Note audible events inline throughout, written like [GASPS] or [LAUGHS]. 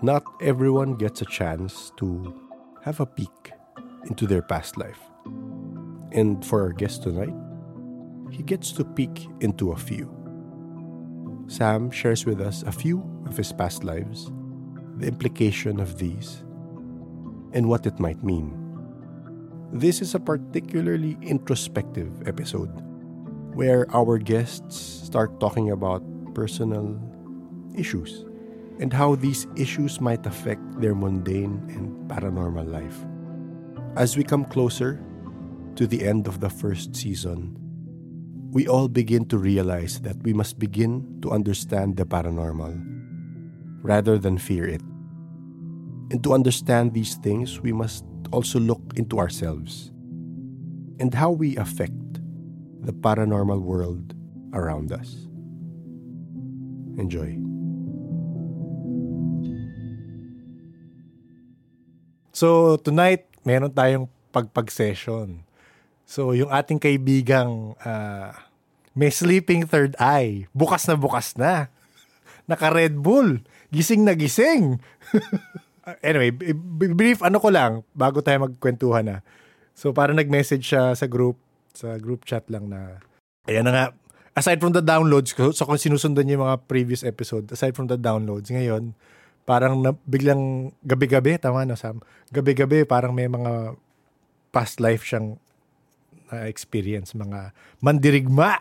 not everyone gets a chance to have a peek into their past life. And for our guest tonight, he gets to peek into a few. Sam shares with us a few of his past lives, the implication of these, and what it might mean. This is a particularly introspective episode where our guests start talking about personal issues and how these issues might affect their mundane and paranormal life. As we come closer to the end of the first season, we all begin to realize that we must begin to understand the paranormal rather than fear it. And to understand these things, we must also look into ourselves and how we affect the paranormal world around us. Enjoy. So, tonight, meron tayong pagpag session. So, yung ating kaibigang uh, may sleeping third eye, bukas na bukas na. Naka Red Bull, gising na gising. [LAUGHS] anyway, brief ano ko lang bago tayo magkwentuhan na. So, para nag-message siya sa group, sa group chat lang na, ayan na nga, aside from the downloads, so kung sinusundan niyo yung mga previous episode, aside from the downloads, ngayon, parang na, biglang gabi-gabi, tama na Sam, gabi-gabi parang may mga past life siyang na-experience, mga mandirigma.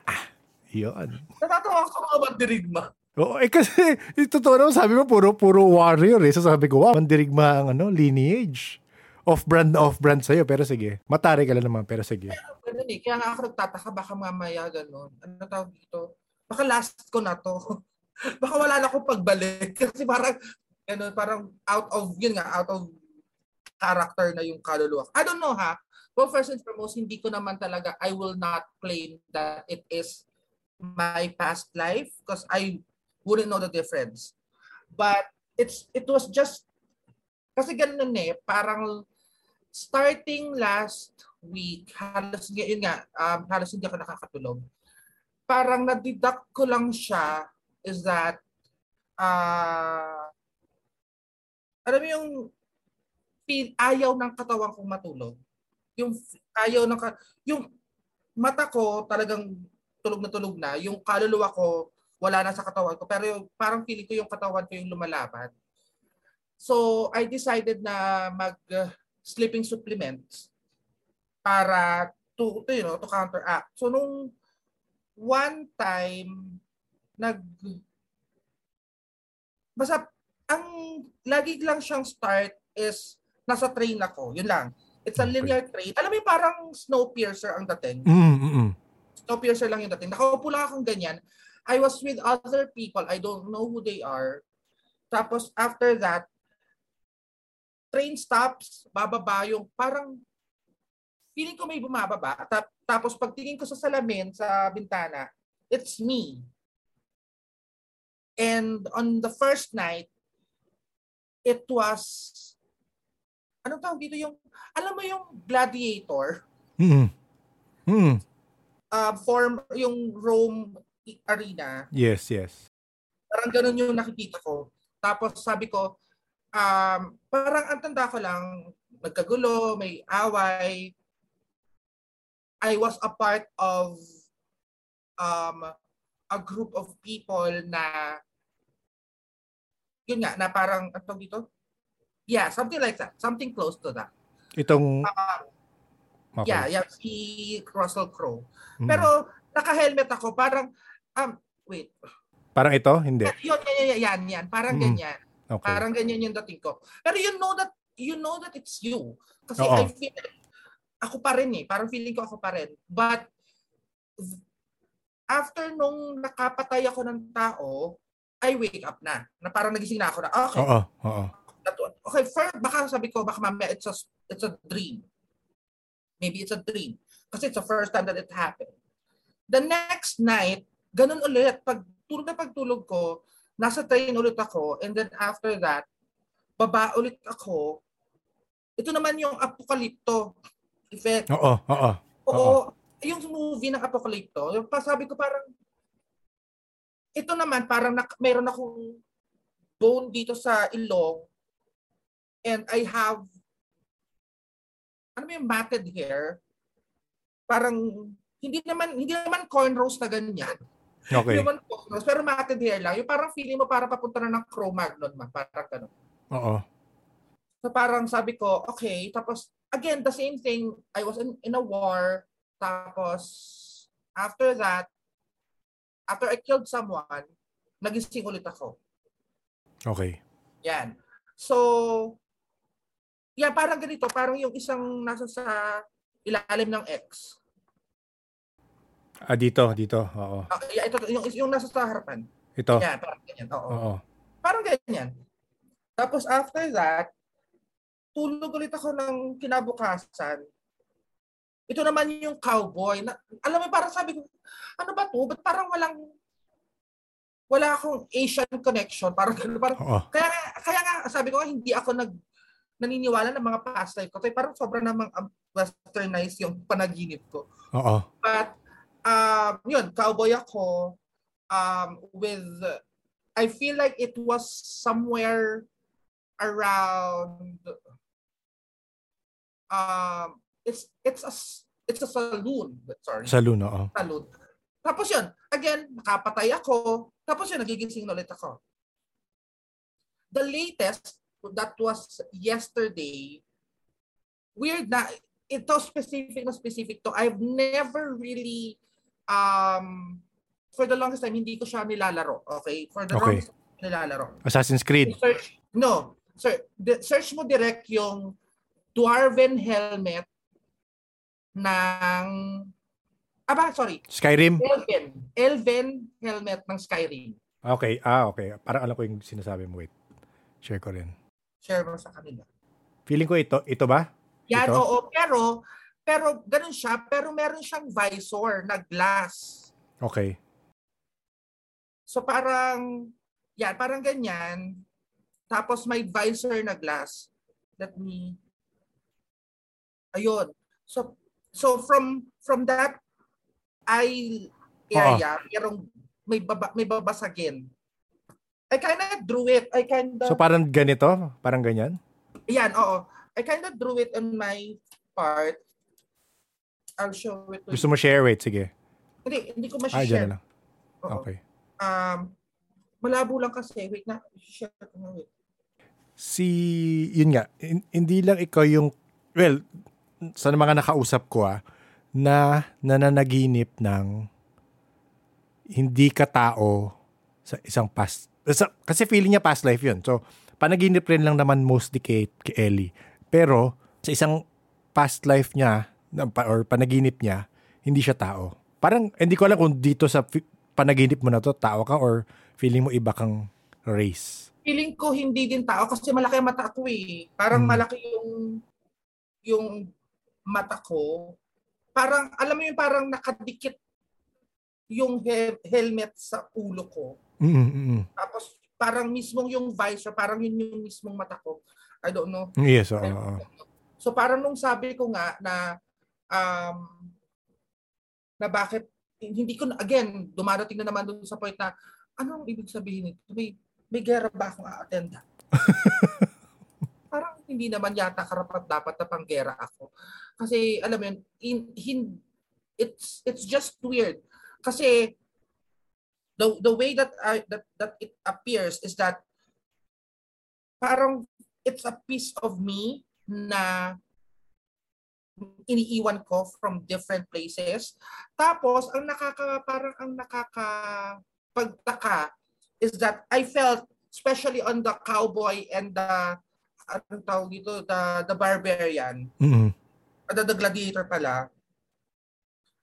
Yun. Natatawa ko mga mandirigma. Oo, eh kasi, ito totoo naman, sabi mo, puro, puro warrior eh. So sabi ko, wow, mandirigma ang ano, lineage. Off-brand na off-brand sa'yo, pero sige. Matari ka lang naman, pero sige. Kaya, ganun eh. Kaya nga ako nagtataka, baka mamaya ganun. Ano tawag dito? Baka last ko na to. [LAUGHS] baka wala na akong pagbalik. [LAUGHS] Kasi parang ano, parang out of, yun nga, out of character na yung kaluluwa. I don't know ha. Well, first and foremost, hindi ko naman talaga, I will not claim that it is my past life because I wouldn't know the difference. But it's it was just, kasi ganun eh, parang starting last week, halos, yun nga, um, halos hindi ako nakakatulog. Parang nadiduct ko lang siya is that uh, alam mo yung ayaw ng katawan kong matulog. Yung ayaw ng yung mata ko talagang tulog na tulog na, yung kaluluwa ko wala na sa katawan ko pero yung, parang feeling ko yung katawan ko yung lumalaban. So I decided na mag uh, sleeping supplements para to, to you know to counteract. So nung one time nag basta ang lagi lang siyang start is nasa train ako. Yun lang. It's a linear train. Alam mo parang Snowpiercer ang dating. Mm-hmm. Snowpiercer lang yung dating. Nakaupo lang akong ganyan. I was with other people. I don't know who they are. Tapos after that, train stops, bababa yung parang feeling ko may bumababa. Tapos pagtingin ko sa salamin, sa bintana, it's me. And on the first night, it was, ano tawag dito yung, alam mo yung gladiator? Mm. Mm. Uh, form, yung Rome arena. Yes, yes. Parang ganun yung nakikita ko. Tapos sabi ko, um, parang ang tanda ko lang, nagkagulo, may away. I was a part of um, a group of people na yun nga, na parang, ano dito? Yeah, something like that. Something close to that. Itong... Uh, okay. Yeah, yeah, si Russell Crowe. Mm. Pero, naka-helmet ako, parang, um, wait. Parang ito? Hindi. Yun, yan, yan, yan, yan. Parang mm. ganyan. Okay. Parang ganyan yung dating ko. Pero you know that, you know that it's you. Kasi Oo. I feel, ako pa rin eh. Parang feeling ko ako pa rin. But, after nung nakapatay ako ng tao, I wake up na. Na parang nagising na ako na, okay. Oo, oo. Okay, first, baka sabi ko, baka mamaya it's a, it's a dream. Maybe it's a dream. Kasi it's the first time that it happened. The next night, ganun ulit. Pag tulog na pagtulog ko, nasa train ulit ako. And then after that, baba ulit ako. Ito naman yung apokalipto effect. Oo, oo. Oo. Yung movie ng apokalipto, yung sabi ko parang, ito naman parang na, mayroon akong bone dito sa ilong and I have ano yung matted hair? Parang hindi naman hindi naman cornrows na ganyan. Okay. Hindi naman cornrows, pero matted hair lang. Yung parang feeling mo para papunta na ng Cro-Magnon man, parang ganun. Oo. So parang sabi ko, okay, tapos again, the same thing, I was in, in a war, tapos after that, after I killed someone, nagising ulit ako. Okay. Yan. So, yeah, parang ganito, parang yung isang nasa sa ilalim ng X. Ah, dito, dito. Oo. Ah, yeah, ito, yung, yung nasa sa harapan. Ito. Yan, parang ganyan. Oo. Oo. Parang ganyan. Tapos after that, tulog ulit ako ng kinabukasan. Ito naman yung cowboy. Na, alam mo, parang sabi ko, ano ba to? Ba't parang walang, wala akong Asian connection. Parang, ganun, parang Oo. kaya, kaya nga, sabi ko, hindi ako nag, naniniwala ng mga past life ko. Kaya parang sobrang namang um, westernized yung panaginip ko. Oo. But, um, yun, cowboy ako um, with, I feel like it was somewhere around, um, it's, it's a, it's a saloon. Sorry, Saloon, oo. saloon. Tapos yun, again, nakapatay ako. Tapos yun, nagigising na ulit ako. The latest, that was yesterday, weird na, ito specific na specific to. I've never really, um, for the longest time, hindi ko siya nilalaro. Okay? For the Okay. longest time, nilalaro. Assassin's Creed. Search, no. Sir, search mo direct yung Dwarven helmet ng, aba, sorry, Skyrim. Elven. Elven helmet ng Skyrim. Okay. Ah, okay. Parang alam ko yung sinasabi mo. Wait. Share ko rin. Share mo sa kanila. Feeling ko ito. Ito ba? Yan, Ito? oo. Pero, pero ganun siya. Pero meron siyang visor na glass. Okay. So parang, yan, parang ganyan. Tapos may visor na glass. Let me, ayun. So, so from, from that eye area, merong, may, baba, may babasagin. I kind of drew it. I kind of, So parang ganito? Parang ganyan? yan, oo. I kind of drew it on my part. I'll show it to Gusto mo share? Wait, sige. Hindi, hindi ko Ah, dyan ma-share. lang. Oo. Okay. Um, malabo lang kasi. Wait na. Share ko na. Wait. Si, yun nga, hin- hindi lang ikaw yung, well, sa mga nakausap ko ah, na nananaginip ng hindi ka tao sa isang past, sa, kasi feeling niya past life yun. So, panaginip rin lang naman mostly kay, kay Ellie. Pero, sa isang past life niya, or panaginip niya, hindi siya tao. Parang, hindi ko alam kung dito sa panaginip mo na to, tao ka or feeling mo iba kang race. Feeling ko hindi din tao kasi malaki ang mata ko eh. Parang Hmm. malaki yung yung mata ko. Parang, alam mo yung parang nakadikit yung he- helmet sa ulo ko. Mm, mm, mm. Tapos parang mismong yung visor, parang yun yung mismong mata ko. I don't know. Yes, oo. So parang nung sabi ko nga na um, na bakit hindi ko again dumarating na naman doon sa point na anong ibig sabihin nito? May may gera ba akong a-attend? [LAUGHS] hindi naman yata karapat dapat na panggera ako. Kasi alam mo yun, in, hin- it's it's just weird. Kasi the the way that I that that it appears is that parang it's a piece of me na iniiwan ko from different places. Tapos, ang nakaka, parang ang nakaka pagtaka is that I felt, especially on the cowboy and the, anong tawag dito, the, the barbarian, Mm, the, the gladiator pala,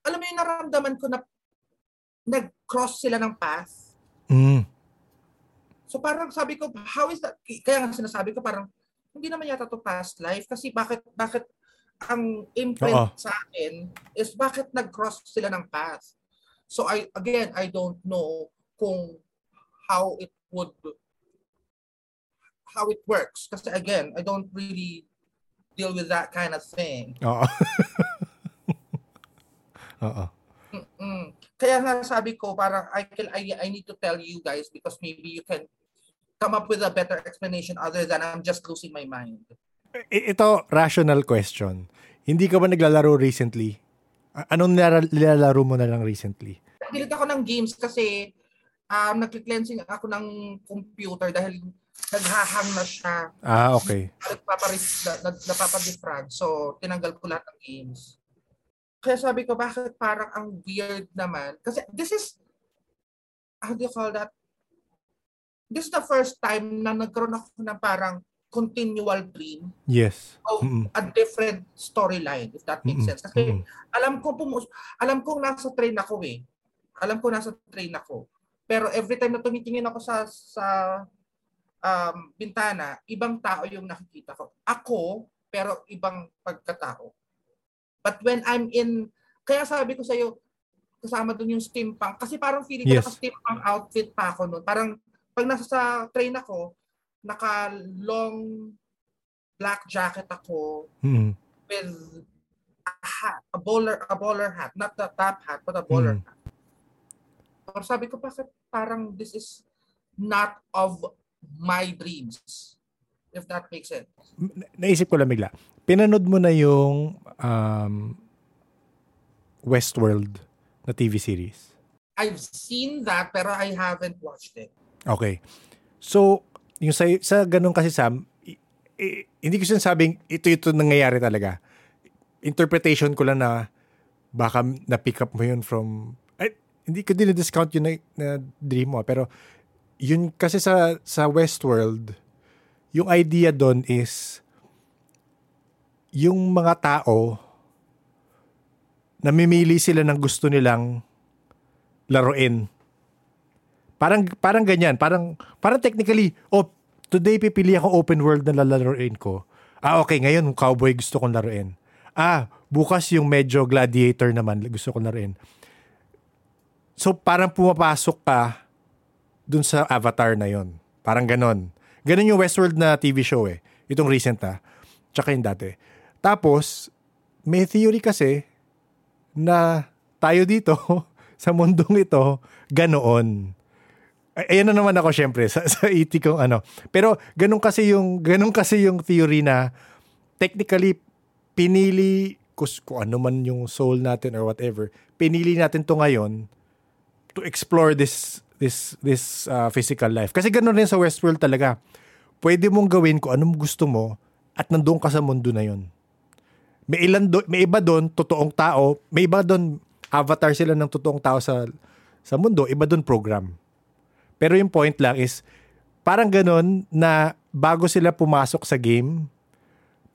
alam mo yung naramdaman ko na nag-cross sila ng path. mm. So parang sabi ko, how is that? Kaya nga sinasabi ko parang, hindi naman yata to past life kasi bakit bakit ang imprint Oo. sa akin is bakit nag-cross sila ng path. So I again, I don't know kung how it would how it works kasi again, I don't really deal with that kind of thing. Oo. [LAUGHS] Oo. Mm-mm. Kaya nga sabi ko parang I can I, I need to tell you guys because maybe you can come up with a better explanation other than I'm just losing my mind. I- ito, rational question. Hindi ka ba naglalaro recently? Anong nilala- nilalaro mo na lang recently? Pilit ako ng games kasi um, nag-cleansing ako ng computer dahil naghahang na siya. Ah, okay. Nagpaparis, na, na, napapadefrag. So, tinanggal ko lahat ng games. Kaya sabi ko, bakit parang ang weird naman? Kasi this is, how do you call that? This is the first time na nagkaroon ako ng parang continual dream Yes. of Mm-mm. a different storyline, if that makes Mm-mm. sense. Kasi Mm-mm. alam ko pumus alam ko nasa train ako eh. Alam ko nasa train ako. Pero every time na tumitingin ako sa sa um, bintana, ibang tao yung nakikita ko. Ako, pero ibang pagkatao. But when I'm in, kaya sabi ko sa iyo, kasama dun yung steampunk. Kasi parang feeling ko Yes. naka-steampunk outfit pa ako noon. Parang pag nasa sa train ako, naka-long black jacket ako, Mm-mm. with a hat, a bowler, a bowler hat, not the top hat, but a bowler Mm. hat. Or sabi ko, bakit parang this is not of my dreams? If that makes sense. Na- Naisip ko lang bigla. Pinanood mo na yung um, Westworld na TV series. I've seen that, pero I haven't watched it. Okay. So, yung sa, sa ganun kasi Sam, i- i- hindi ko sinasabing ito-ito nangyayari talaga. Interpretation ko lang na baka na-pick up mo yun from, ay, hindi ko din discount yun na, na dream mo. Pero, yun kasi sa, sa Westworld, yung idea doon is, yung mga tao, namimili sila ng gusto nilang laruin. Parang parang ganyan, parang parang technically, oh, today pipili ako open world na lalaruin ko. Ah, okay, ngayon cowboy gusto kong laruin. Ah, bukas yung medyo gladiator naman gusto kong laruin. So parang pumapasok ka dun sa avatar na yon. Parang ganon. Ganon yung Westworld na TV show eh. Itong recent ah. Tsaka yung dati. Tapos, may theory kasi na tayo dito [LAUGHS] sa mundong ito ganoon. Ay- Ayan na naman ako syempre [LAUGHS] sa, sa ET kong ano. Pero ganun kasi yung ganun kasi yung theory na technically pinili kus kung ano man yung soul natin or whatever, pinili natin to ngayon to explore this this this uh, physical life. Kasi ganun rin sa Westworld talaga. Pwede mong gawin kung anong gusto mo at nandoon ka sa mundo na yon. May ilan do, may iba doon totoong tao, may iba doon avatar sila ng totoong tao sa sa mundo, iba doon program. Pero yung point lang is parang ganun na bago sila pumasok sa game,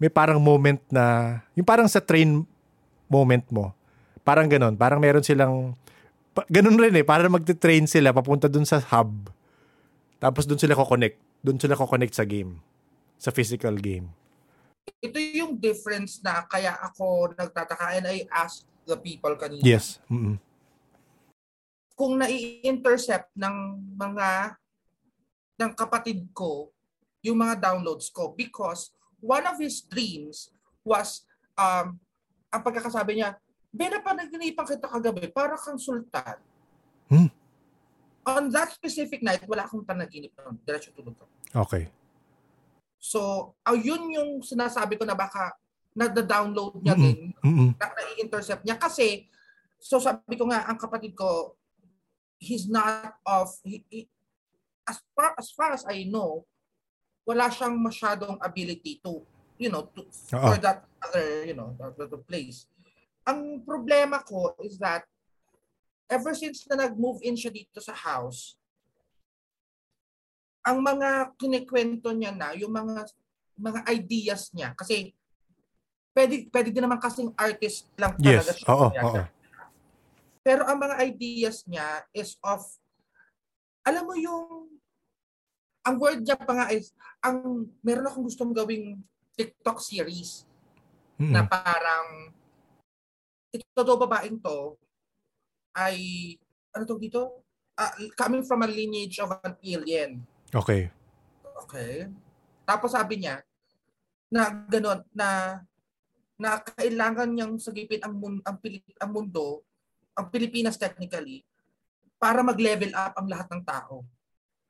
may parang moment na yung parang sa train moment mo. Parang ganun, parang meron silang pa, ganun rin eh, para magte-train sila papunta doon sa hub. Tapos doon sila ko-connect. Doon sila ko-connect sa game. Sa physical game. Ito yung difference na kaya ako nagtataka and I asked the people kanina. Yes. Mm-mm. Kung nai-intercept ng mga ng kapatid ko yung mga downloads ko because one of his dreams was um ang pagkakasabi niya, Bena pa naginipan kita kagabi, para kang sultan. Hmm. On that specific night, wala akong panaginip noon. Diretso tulog ko. Okay. So, uh, yun yung sinasabi ko na baka na-download niya din, Mm-mm. na na-intercept niya. Kasi, so sabi ko nga, ang kapatid ko, he's not of, he, he- as, far, as far as I know, wala siyang masyadong ability to, you know, to, Oo. for that other, you know, the, the place. Ang problema ko is that ever since na nag-move in siya dito sa house, ang mga kinikwento niya na, yung mga mga ideas niya, kasi pwede, pwede din naman kasing artist lang talaga Yes. siya. Oo, oo. Pero ang mga ideas niya is of, alam mo yung, ang word niya pa nga is, ang, meron akong gustong gawing TikTok series Mm-mm. na parang ito to babaeng to ay ano to dito? Ah, coming from a lineage of an alien. Okay. Okay. Tapos sabi niya na gano'n na na kailangan niyang sagipin ang mun, ang, Pilip, ang mundo, ang Pilipinas technically para mag-level up ang lahat ng tao.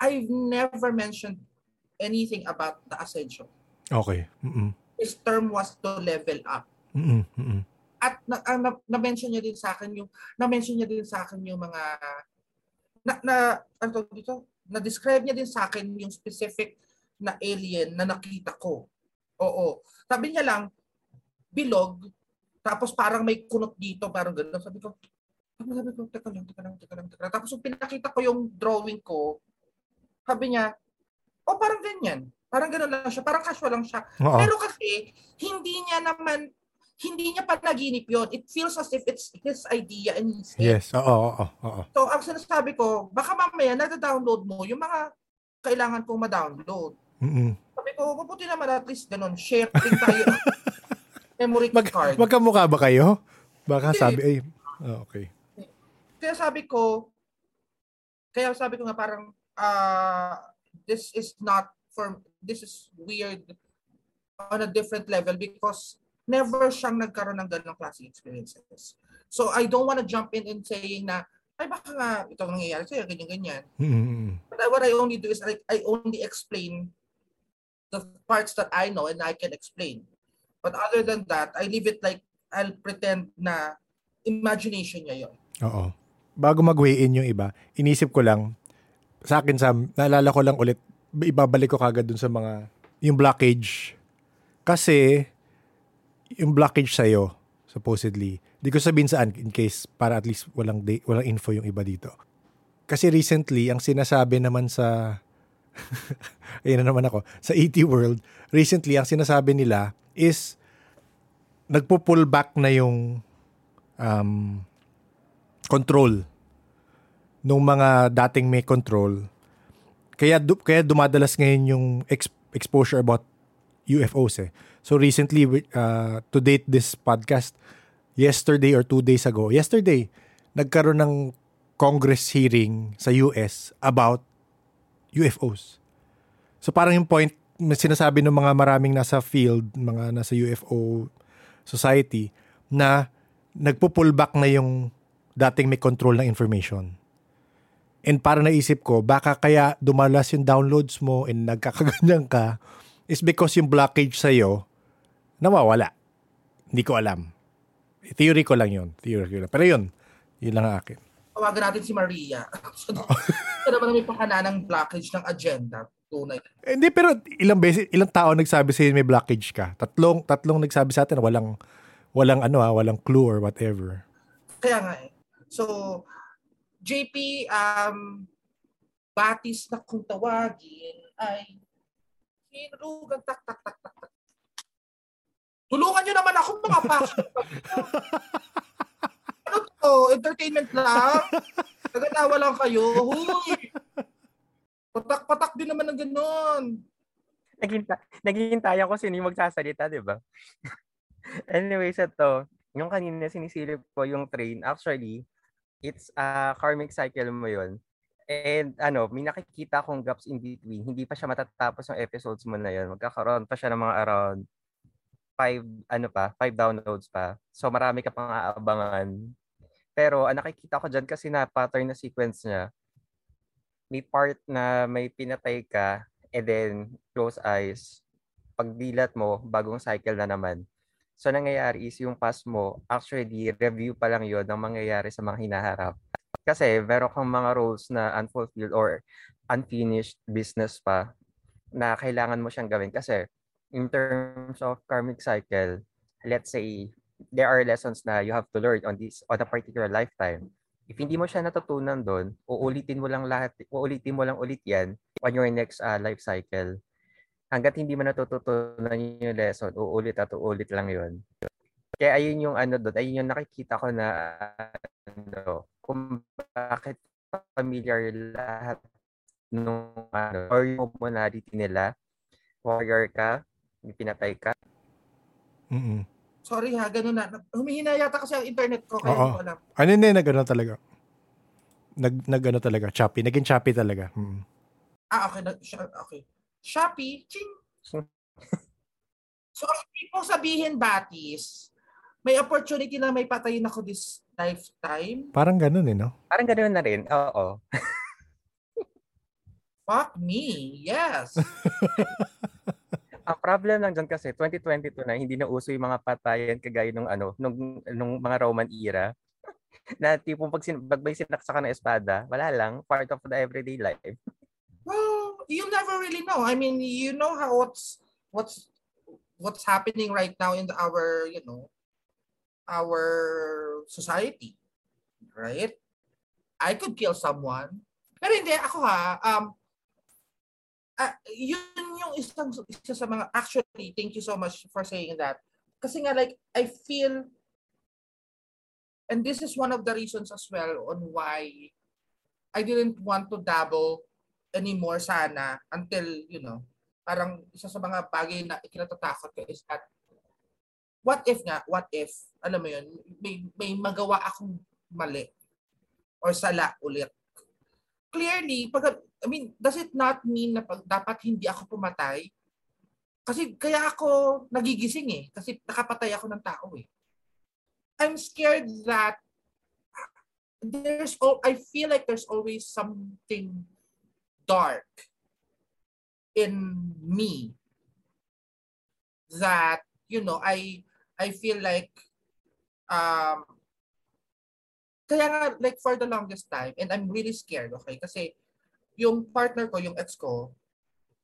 I've never mentioned anything about the ascension. Okay. Mm-mm. His term was to level up. Mm-mm. Mm-mm. At na, ang na, na-mention niya din sa akin yung na-mention niya din sa akin yung mga na, na ano dito? Na-describe niya din sa akin yung specific na alien na nakita ko. Oo. Sabi niya lang, bilog, tapos parang may kunot dito, parang gano'n. Sabi ko, sabi, sabi ko, teka lang, teka lang, teka lang, teka lang. Tapos yung pinakita ko yung drawing ko, sabi niya, oh, parang ganyan. Parang gano'n lang siya. Parang casual lang siya. Oo. Pero kasi, hindi niya naman, hindi niya panaginip yun. It feels as if it's his idea and his Yes. Oo, oo, oo. So, ang sinasabi ko, baka mamaya nada-download mo yung mga kailangan kong ma-download. Mm-mm. Sabi ko, mabuti naman at least ganun. Share din tayo. [LAUGHS] memory Mag, card. magkamukha ba kayo? Baka Hindi. sabi, ay, ah, okay. kaya sabi ko, kaya sabi ko nga parang, ah, this is not for, this is weird on a different level because never siyang nagkaroon ng ganong klaseng experiences. So I don't want to jump in and saying na, ay baka nga ito ang nangyayari sa'yo, ganyan-ganyan. Mm-mm. But what I only do is I, I only explain the parts that I know and I can explain. But other than that, I leave it like I'll pretend na imagination niya yon. Oo. Bago mag-weigh in yung iba, inisip ko lang, sa akin Sam, naalala ko lang ulit, ibabalik ko kagad dun sa mga, yung blockage. Kasi, yung blockage sa'yo, supposedly, di ko sabihin saan, in case, para at least walang, day, walang info yung iba dito. Kasi recently, ang sinasabi naman sa, [LAUGHS] ayun na naman ako, sa ET World, recently, ang sinasabi nila is, nagpo-pull back na yung um, control nung mga dating may control. Kaya du- kaya dumadalas ngayon yung ex- exposure about UFOs eh. So recently uh, to date this podcast yesterday or two days ago, yesterday nagkaroon ng Congress hearing sa US about UFOs. So parang yung point sinasabi ng mga maraming nasa field, mga nasa UFO society na nagpo-pull back na yung dating may control ng information. And para naisip ko, baka kaya dumalas yung downloads mo and nagkakaganyan ka is because yung blockage sa'yo nawawala. Hindi ko alam. Theory ko lang yun. Theory ko lang. Pero yun, yun lang ang akin. Tawagan natin si Maria. [LAUGHS] so, so naman may pakana ng blockage ng agenda. Tunay. Eh, Hindi, pero ilang beses, ilang tao nagsabi sa'yo may blockage ka? Tatlong, tatlong nagsabi sa atin walang, walang ano ah, walang clue or whatever. Kaya nga eh. So, JP, um, batis na kung tawagin ay hinurugan tak tak tak tak tak. Tulungan nyo naman ako mga passion. [LAUGHS] ano to? Entertainment lang? Naganawa lang kayo. Huy! Patak-patak din naman ng ganon. Naghinta, naghihintay ako sino yung magsasalita, di ba? [LAUGHS] anyway, sa to, yung kanina sinisilip ko yung train, actually, it's a karmic cycle mo yun. And ano, may nakikita akong gaps in between. Hindi pa siya matatapos yung episodes mo na yun. Magkakaroon pa siya ng mga around five, ano pa, five downloads pa. So marami ka pang aabangan. Pero ang nakikita ko dyan kasi na pattern na sequence niya, may part na may pinatay ka and then close eyes. Pagdilat mo, bagong cycle na naman. So nangyayari is yung past mo, actually review pa lang yon ng mangyayari sa mga hinaharap. Kasi meron kang mga roles na unfulfilled or unfinished business pa na kailangan mo siyang gawin. Kasi in terms of karmic cycle, let's say there are lessons na you have to learn on this on a particular lifetime. If hindi mo siya natutunan doon, uulitin mo lang lahat, uulitin mo lang ulit yan on your next uh, life cycle. Hanggat hindi mo natututunan yung lesson, uulit at uulit lang yun. Kaya ayun yung ano doon, ayun yung nakikita ko na ano, kung bakit familiar lahat nung ano, or yung modality nila, warrior ka, pinatay ka, Mm-mm. Sorry ha, ganun na. Humihina yata kasi ang internet ko, kaya Oo. hindi ko alam. Ano hindi, nag ano talaga. Nag, nag ano talaga, choppy. Naging choppy talaga. Mm. Ah, okay. na- Sha- okay. Shopee, ching. so, ang ibig kong sabihin, Batis, may opportunity na may patayin ako this lifetime. Parang ganun eh, no? Parang ganoon na rin. Oo. Fuck me. Yes. [LAUGHS] Ang problem lang dyan kasi 2022 na hindi na uso yung mga patayan kagaya nung ano, nung, nung mga Roman era. [LAUGHS] na tipong pag, sin- pag may sinaksa ka ng espada, wala lang, part of the everyday life. well, you never really know. I mean, you know how what's what's what's happening right now in our, you know, our society. Right? I could kill someone. Pero hindi, ako ha, um, uh, yun yung isang isa sa mga, actually, thank you so much for saying that. Kasi nga, like, I feel, and this is one of the reasons as well on why I didn't want to dabble anymore sana until, you know, parang isa sa mga bagay na ikinatatakot ko is that what if nga, what if, alam mo yun, may, may magawa akong mali or sala ulit. Clearly, pag, I mean, does it not mean na pag, dapat hindi ako pumatay? Kasi kaya ako nagigising eh. Kasi nakapatay ako ng tao eh. I'm scared that there's all I feel like there's always something dark in me that you know I I feel like um kaya nga like for the longest time and I'm really scared okay? Kasi yung partner ko yung ex ko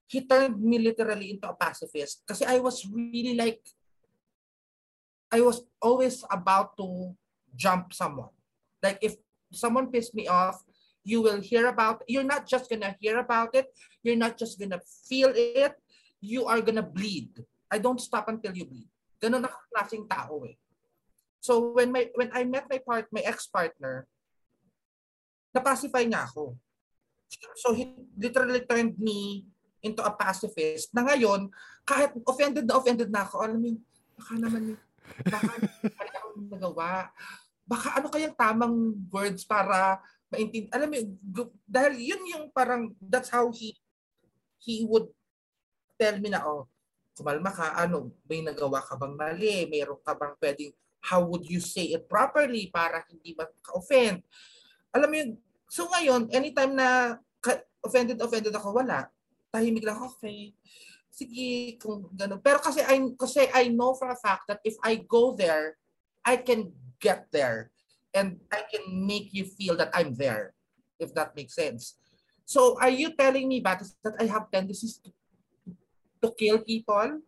he turned me literally into a pacifist. Kasi I was really like I was always about to jump someone. Like if someone pissed me off you will hear about you're not just gonna hear about it. You're not just gonna feel it. You are gonna bleed. I don't stop until you bleed. Ganun na klaseng tao eh so when my when I met my part my ex-partner napacify niya ako so he literally turned me into a pacifist na ngayon kahit offended na offended na ako alam mo yun, baka naman baka ano akong nagawa baka ano kayang tamang words para maintindihan. Alam mo, dahil yun yung parang, that's how he, he would tell me na, oh, kumalma ka, ano, may nagawa ka bang mali? Mayroon ka bang pwedeng, how would you say it properly para hindi ka-offend? Alam mo yun, so ngayon, anytime na offended, offended ako, wala. Tahimik lang, okay. Sige, kung gano'n. Pero kasi I, kasi I know for a fact that if I go there, I can get there and I can make you feel that I'm there, if that makes sense. So are you telling me, Batis, that I have tendencies to, to kill people?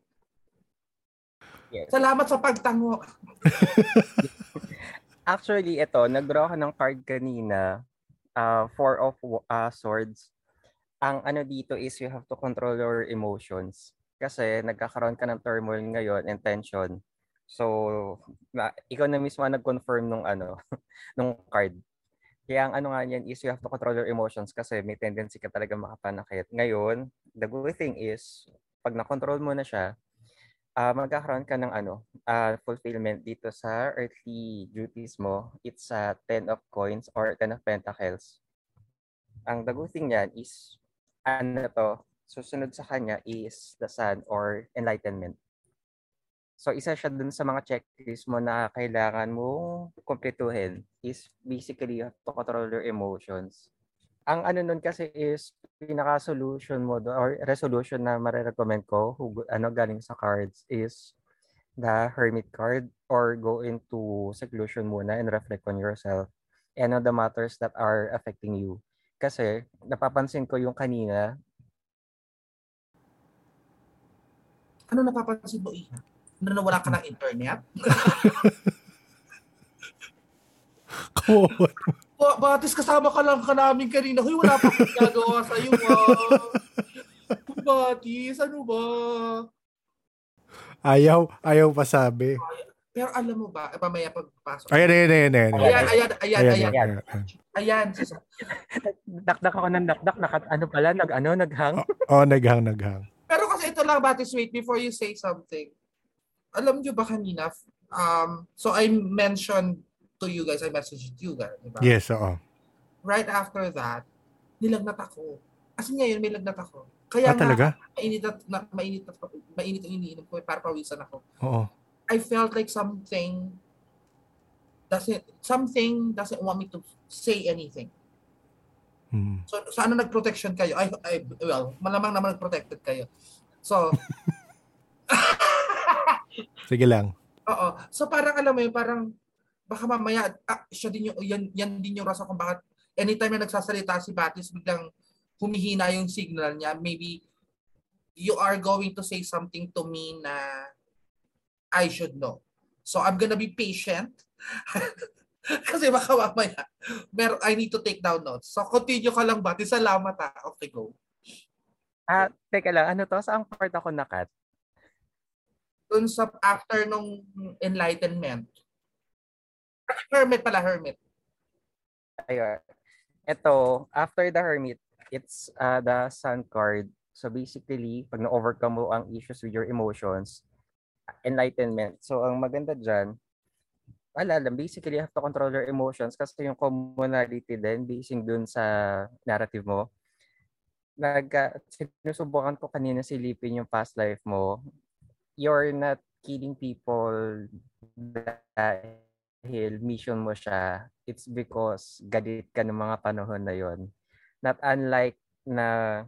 Yes. Salamat sa pagtango. [LAUGHS] Actually, ito, nag-draw ka ng card kanina, uh, four of uh, swords. Ang ano dito is you have to control your emotions. Kasi nagkakaroon ka ng turmoil ngayon and tension. So, na, ikaw na mismo ang nag-confirm nung ano, [LAUGHS] nung card. Kaya ang ano nga yan is you have to control your emotions kasi may tendency ka talaga makapanakit. Ngayon, the good thing is, pag na-control mo na siya, uh, magkakaroon ka ng ano, uh, fulfillment dito sa earthly duties mo. It's a uh, 10 of coins or 10 of pentacles. Ang the good thing yan is, ano to, susunod sa kanya is the sun or enlightenment. So isa siya dun sa mga checklist mo na kailangan mo kumpletuhin is basically you have to control your emotions. Ang ano nun kasi is pinaka-solution mo do, or resolution na marirecommend ko who, ano galing sa cards is the hermit card or go into seclusion muna and reflect on yourself and on the matters that are affecting you. Kasi napapansin ko yung kanina. Ano napapansin mo, Iha? na nawala ka ng internet? [LAUGHS] Come on. Ba- Batis, kasama ka lang ka namin kanina. Huy, wala pa akong gagawa sa'yo, ah. [LAUGHS] Batis, ano ba? Ayaw, ayaw pa sabi. Pero alam mo ba, eh, mamaya pagpasok. Ayan, ayan, ayan, ayan. Ayan, ayan, ayan, ayan. ayan, Ayan, ayan. Dakdak ako ng dakdak, nakat ano pala, nag ano, naghang. Oh, naghang, naghang. Pero kasi ito lang, Batis, wait, before you say something. Alam nyo ba kanina, um, so I mentioned to you guys, I messaged you guys, di ba? Yes, oo. Right after that, nilagnat ako. As in ngayon, may lagnat ako. Kaya Ah, talaga? nga, mainit at, na, mainit at, mainit ang iniinom ko, para pawisan ako. Oo. I felt like something doesn't something doesn't want me to say anything. Mm. So, sa ano nag-protection kayo? Ay, ay, well, malamang naman nag-protected kayo. So, [LAUGHS] Sige lang. [LAUGHS] oo. So, parang alam mo yun, parang baka mamaya, ah, siya din yung, yan, yan din yung rason kung bakit anytime na nagsasalita si Batis, biglang humihina yung signal niya. Maybe you are going to say something to me na I should know. So, I'm gonna be patient. [LAUGHS] Kasi baka mamaya, mer I need to take down notes. So, continue ka lang, Batis. Salamat ha. Okay, go. Ah, teka lang, ano to? Saan part ako nakat? Dun sa after nung enlightenment. Hermit pala, hermit. Ayun. Ito, after the hermit, it's uh, the sun card. So basically, pag na-overcome mo ang issues with your emotions, enlightenment. So ang maganda dyan, wala lang, basically you have to control your emotions kasi yung commonality din, basing dun sa narrative mo, nag, uh, sinusubukan ko kanina silipin yung past life mo, you're not killing people dahil mission mo siya. It's because galit ka ng mga panahon na yon. Not unlike na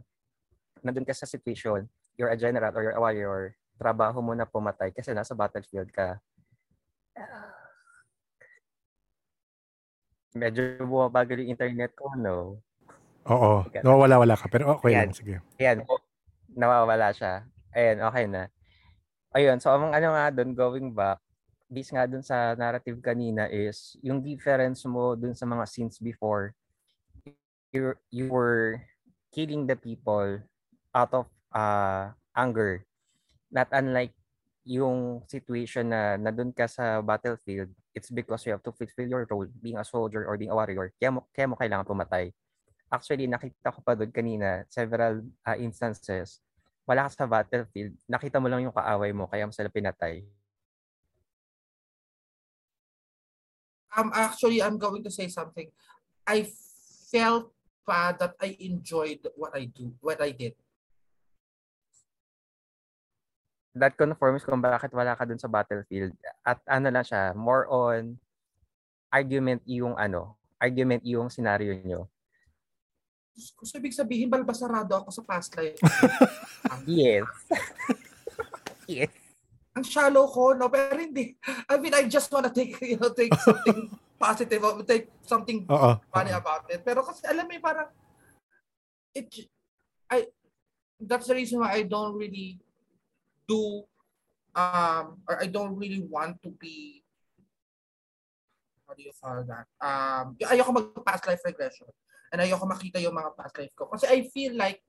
nandun ka sa situation, you're a general or you're a warrior, trabaho mo na pumatay kasi nasa battlefield ka. Medyo bumabagal yung internet ko, no? Oo. Nawawala-wala ka. Pero okay Yan. lang. Sige. Ayan, nawawala siya. Ayan, okay na. Ayun, so ang ano nga doon, going back, based nga doon sa narrative kanina is yung difference mo doon sa mga scenes before, you, you were killing the people out of uh, anger. Not unlike yung situation na nandun ka sa battlefield, it's because you have to fulfill your role being a soldier or being a warrior. Kaya mo, kaya mo kailangan pumatay. Actually, nakita ko pa doon kanina, several uh, instances, wala ka sa battlefield, nakita mo lang yung kaaway mo, kaya mo sila pinatay. Um, actually, I'm going to say something. I felt pa that I enjoyed what I do, what I did. That confirms kung bakit wala ka dun sa battlefield. At ano lang siya, more on argument yung ano, argument yung scenario nyo. Kung ibig sabihin, balbasarado ako sa past life. [LAUGHS] Yes. [LAUGHS] yes. Ang shallow ko, no? Pero hindi. I mean, I just wanna take, you know, take something [LAUGHS] positive, or take something Oo. funny about it. Pero kasi alam mo, parang, it, I, that's the reason why I don't really do, um, or I don't really want to be, how do you call that? Um, ayoko mag-past life regression. And ayoko makita yung mga past life ko. Kasi I feel like,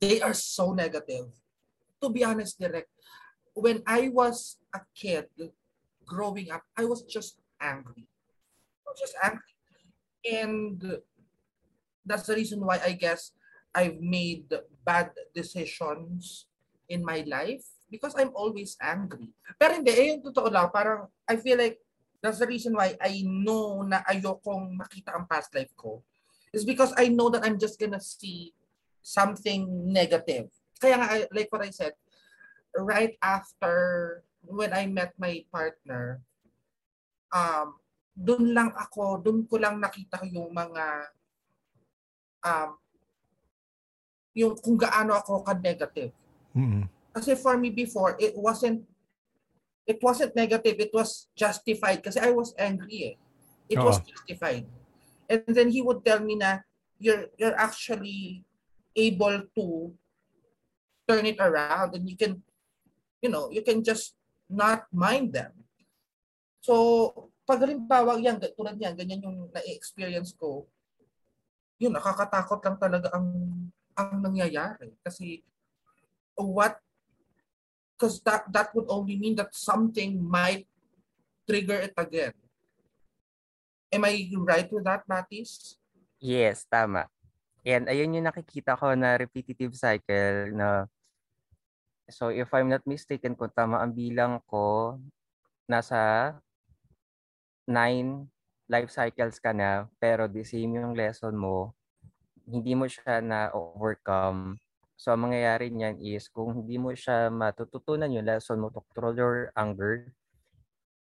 they are so negative. To be honest, direct, when I was a kid growing up, I was just angry. I was just angry. And that's the reason why I guess I've made bad decisions in my life because I'm always angry. Pero hindi, eh, yung totoo lang, parang I feel like that's the reason why I know na ayokong makita ang past life ko is because I know that I'm just gonna see something negative. Kaya nga, I- like what I said, right after when I met my partner, um, dun lang ako, dun ko lang nakita yung mga, um, yung kung gaano ako ka-negative. Mm-mm. Kasi for me before, it wasn't, it wasn't negative, it was justified kasi I was angry eh. It was Oo. justified. And then he would tell me na, you're, you're actually able to turn it around and you can, you know, you can just not mind them. So, pag halimbawa yan, tulad yan, ganyan yung na-experience ko, yun, nakakatakot lang talaga ang ang nangyayari. Kasi what, because that, that would only mean that something might trigger it again. Am I right with that, Matis? Yes, tama. And ayun yung nakikita ko na repetitive cycle na so if I'm not mistaken kung tama ang bilang ko nasa nine life cycles ka na pero the same yung lesson mo hindi mo siya na overcome so ang mangyayari niyan is kung hindi mo siya matututunan yung lesson mo to control your anger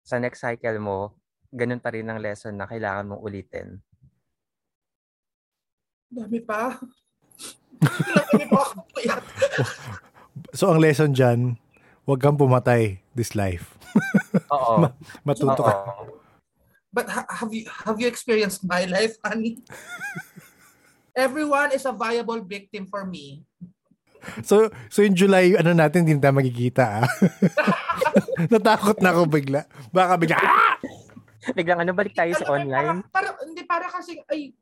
sa next cycle mo ganun pa rin ang lesson na kailangan mong ulitin Dami pa. [LAUGHS] Dami pa. So ang lesson dyan, huwag kang pumatay this life. [LAUGHS] Oo. Matuto ka. But ha- have you have you experienced my life, honey? Everyone is a viable victim for me. So, so in July, ano natin, hindi na tayo magkikita. Ah. [LAUGHS] Natakot na ako bigla. Baka bigla, ah! Biglang ano, balik tayo sa online. Para, para, hindi, para kasi, ay,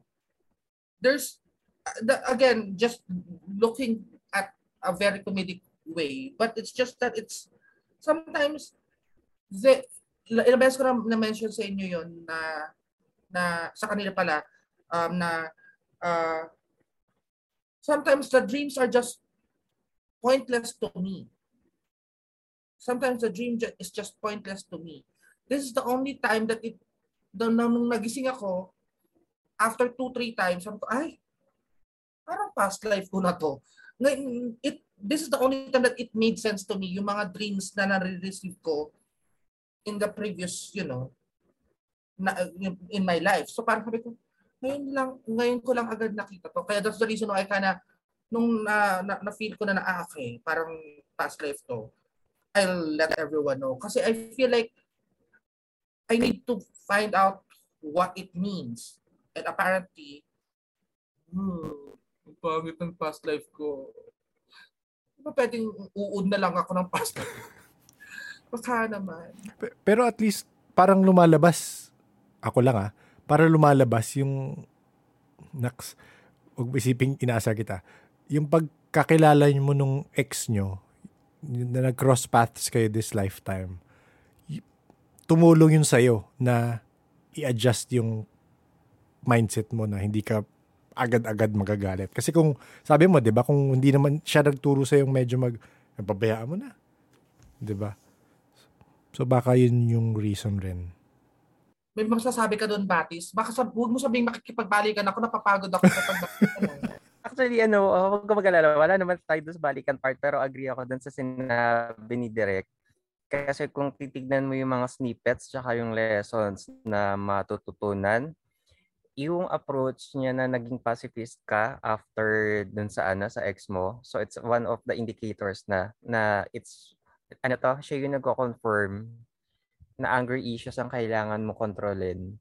there's, uh, the, again, just looking at a very comedic way, but it's just that it's, sometimes, the, ilang beses ko na, na-mention sa inyo yon na, na, sa kanila pala, um, na, uh, sometimes the dreams are just pointless to me. Sometimes the dream is just pointless to me. This is the only time that it nung, nung nagising ako, after two, three times, sabi ko, ay, parang past life ko na to. It, this is the only time that it made sense to me, yung mga dreams na nare-receive ko in the previous, you know, na, in my life. So parang sabi ko, ngayon lang, ngayon ko lang agad nakita to. Kaya that's the reason why kana, nung na, na, na feel ko na na, ah, okay, parang past life to, I'll let everyone know. Kasi I feel like I need to find out what it means. And apparently, hmm, pangit ng past life ko. Di ba pwedeng uud na lang ako ng past life? [LAUGHS] Baka naman. Pe- Pero at least, parang lumalabas, ako lang ah, parang lumalabas yung, naks, huwag mo isiping inaasar kita, yung pagkakilala mo nung ex nyo, na nag-cross paths kayo this lifetime, tumulong yun sa'yo na i-adjust yung mindset mo na hindi ka agad-agad magagalit. Kasi kung, sabi mo, di ba, kung hindi naman siya nagturo sa'yo yung medyo mag, pabayaan mo na. Di ba? So baka yun yung reason rin. May masasabi ka doon, Batis. Baka sab- huwag mo sabing makikipagbalikan ako, napapagod ako kapag [LAUGHS] Actually, ano, uh, huwag ka mag-alala. Wala naman tayo doon sa balikan part, pero agree ako doon sa sinabi ni Direk. Kasi kung titignan mo yung mga snippets tsaka yung lessons na matututunan, yung approach niya na naging pacifist ka after dun sa ano sa ex mo. So it's one of the indicators na na it's ano to, siya yung nagko-confirm na anger issues ang kailangan mo kontrolin.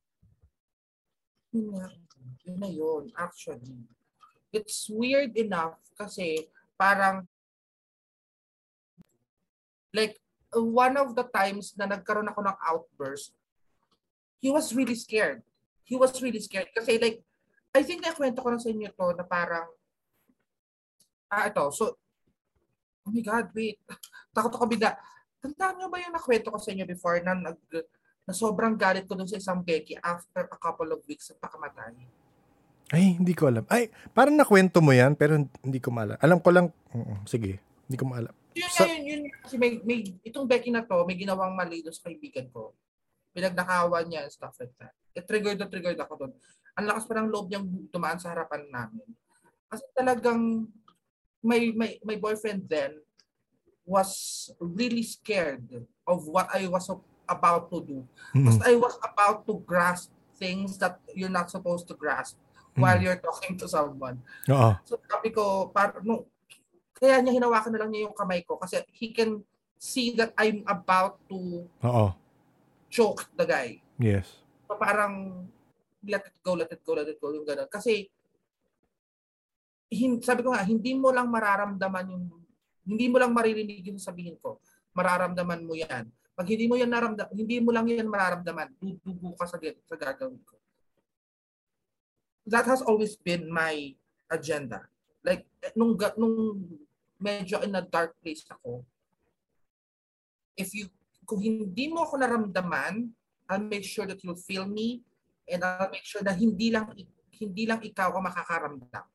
Yun na yun, actually. It's weird enough kasi parang like one of the times na nagkaroon ako ng outburst, he was really scared. He was really scared kasi like I think nakwento ko na sa inyo to na parang ah ito, so oh my God, wait. [LAUGHS] Takot ako bigla. Tandaan niyo ba yung nakwento ko sa inyo before na nag na sobrang galit ko dun sa isang Becky after a couple of weeks sa pakamatay. Ay, hindi ko alam. Ay, parang nakwento mo yan, pero hindi ko maalam. Alam ko lang, oo, sige, hindi ko maalam. Yun Sa- yun, yun kasi may, may, itong Becky na to, may ginawang mali doon sa kaibigan ko. Pinagnakawan niya and stuff like that. It triggered na triggered ako doon. Ang lakas pa ng loob niyang tumaan sa harapan namin. Kasi talagang my, my, my boyfriend then was really scared of what I was about to do. Because Mm. I was about to grasp things that you're not supposed to grasp while you're talking to someone. Oo. So sabi ko, par, no, kaya niya hinawakan na lang niya yung kamay ko kasi he can see that I'm about to Oo. Choke the guy. Yes. So parang let it go, let it go, let it go, yung gano'n. Kasi hin, sabi ko nga, hindi mo lang mararamdaman yung, hindi mo lang maririnig yung sabihin ko. Mararamdaman mo yan. Pag hindi mo yan naramdam, hindi mo lang yan mararamdaman, dudugo ka sa, sa gagawin ko. That has always been my agenda. Like, nung, nung medyo in a dark place ako, if you, kung hindi mo ako naramdaman, I'll make sure that you'll feel me and I'll make sure na hindi lang hindi lang ikaw ang makakaramdam.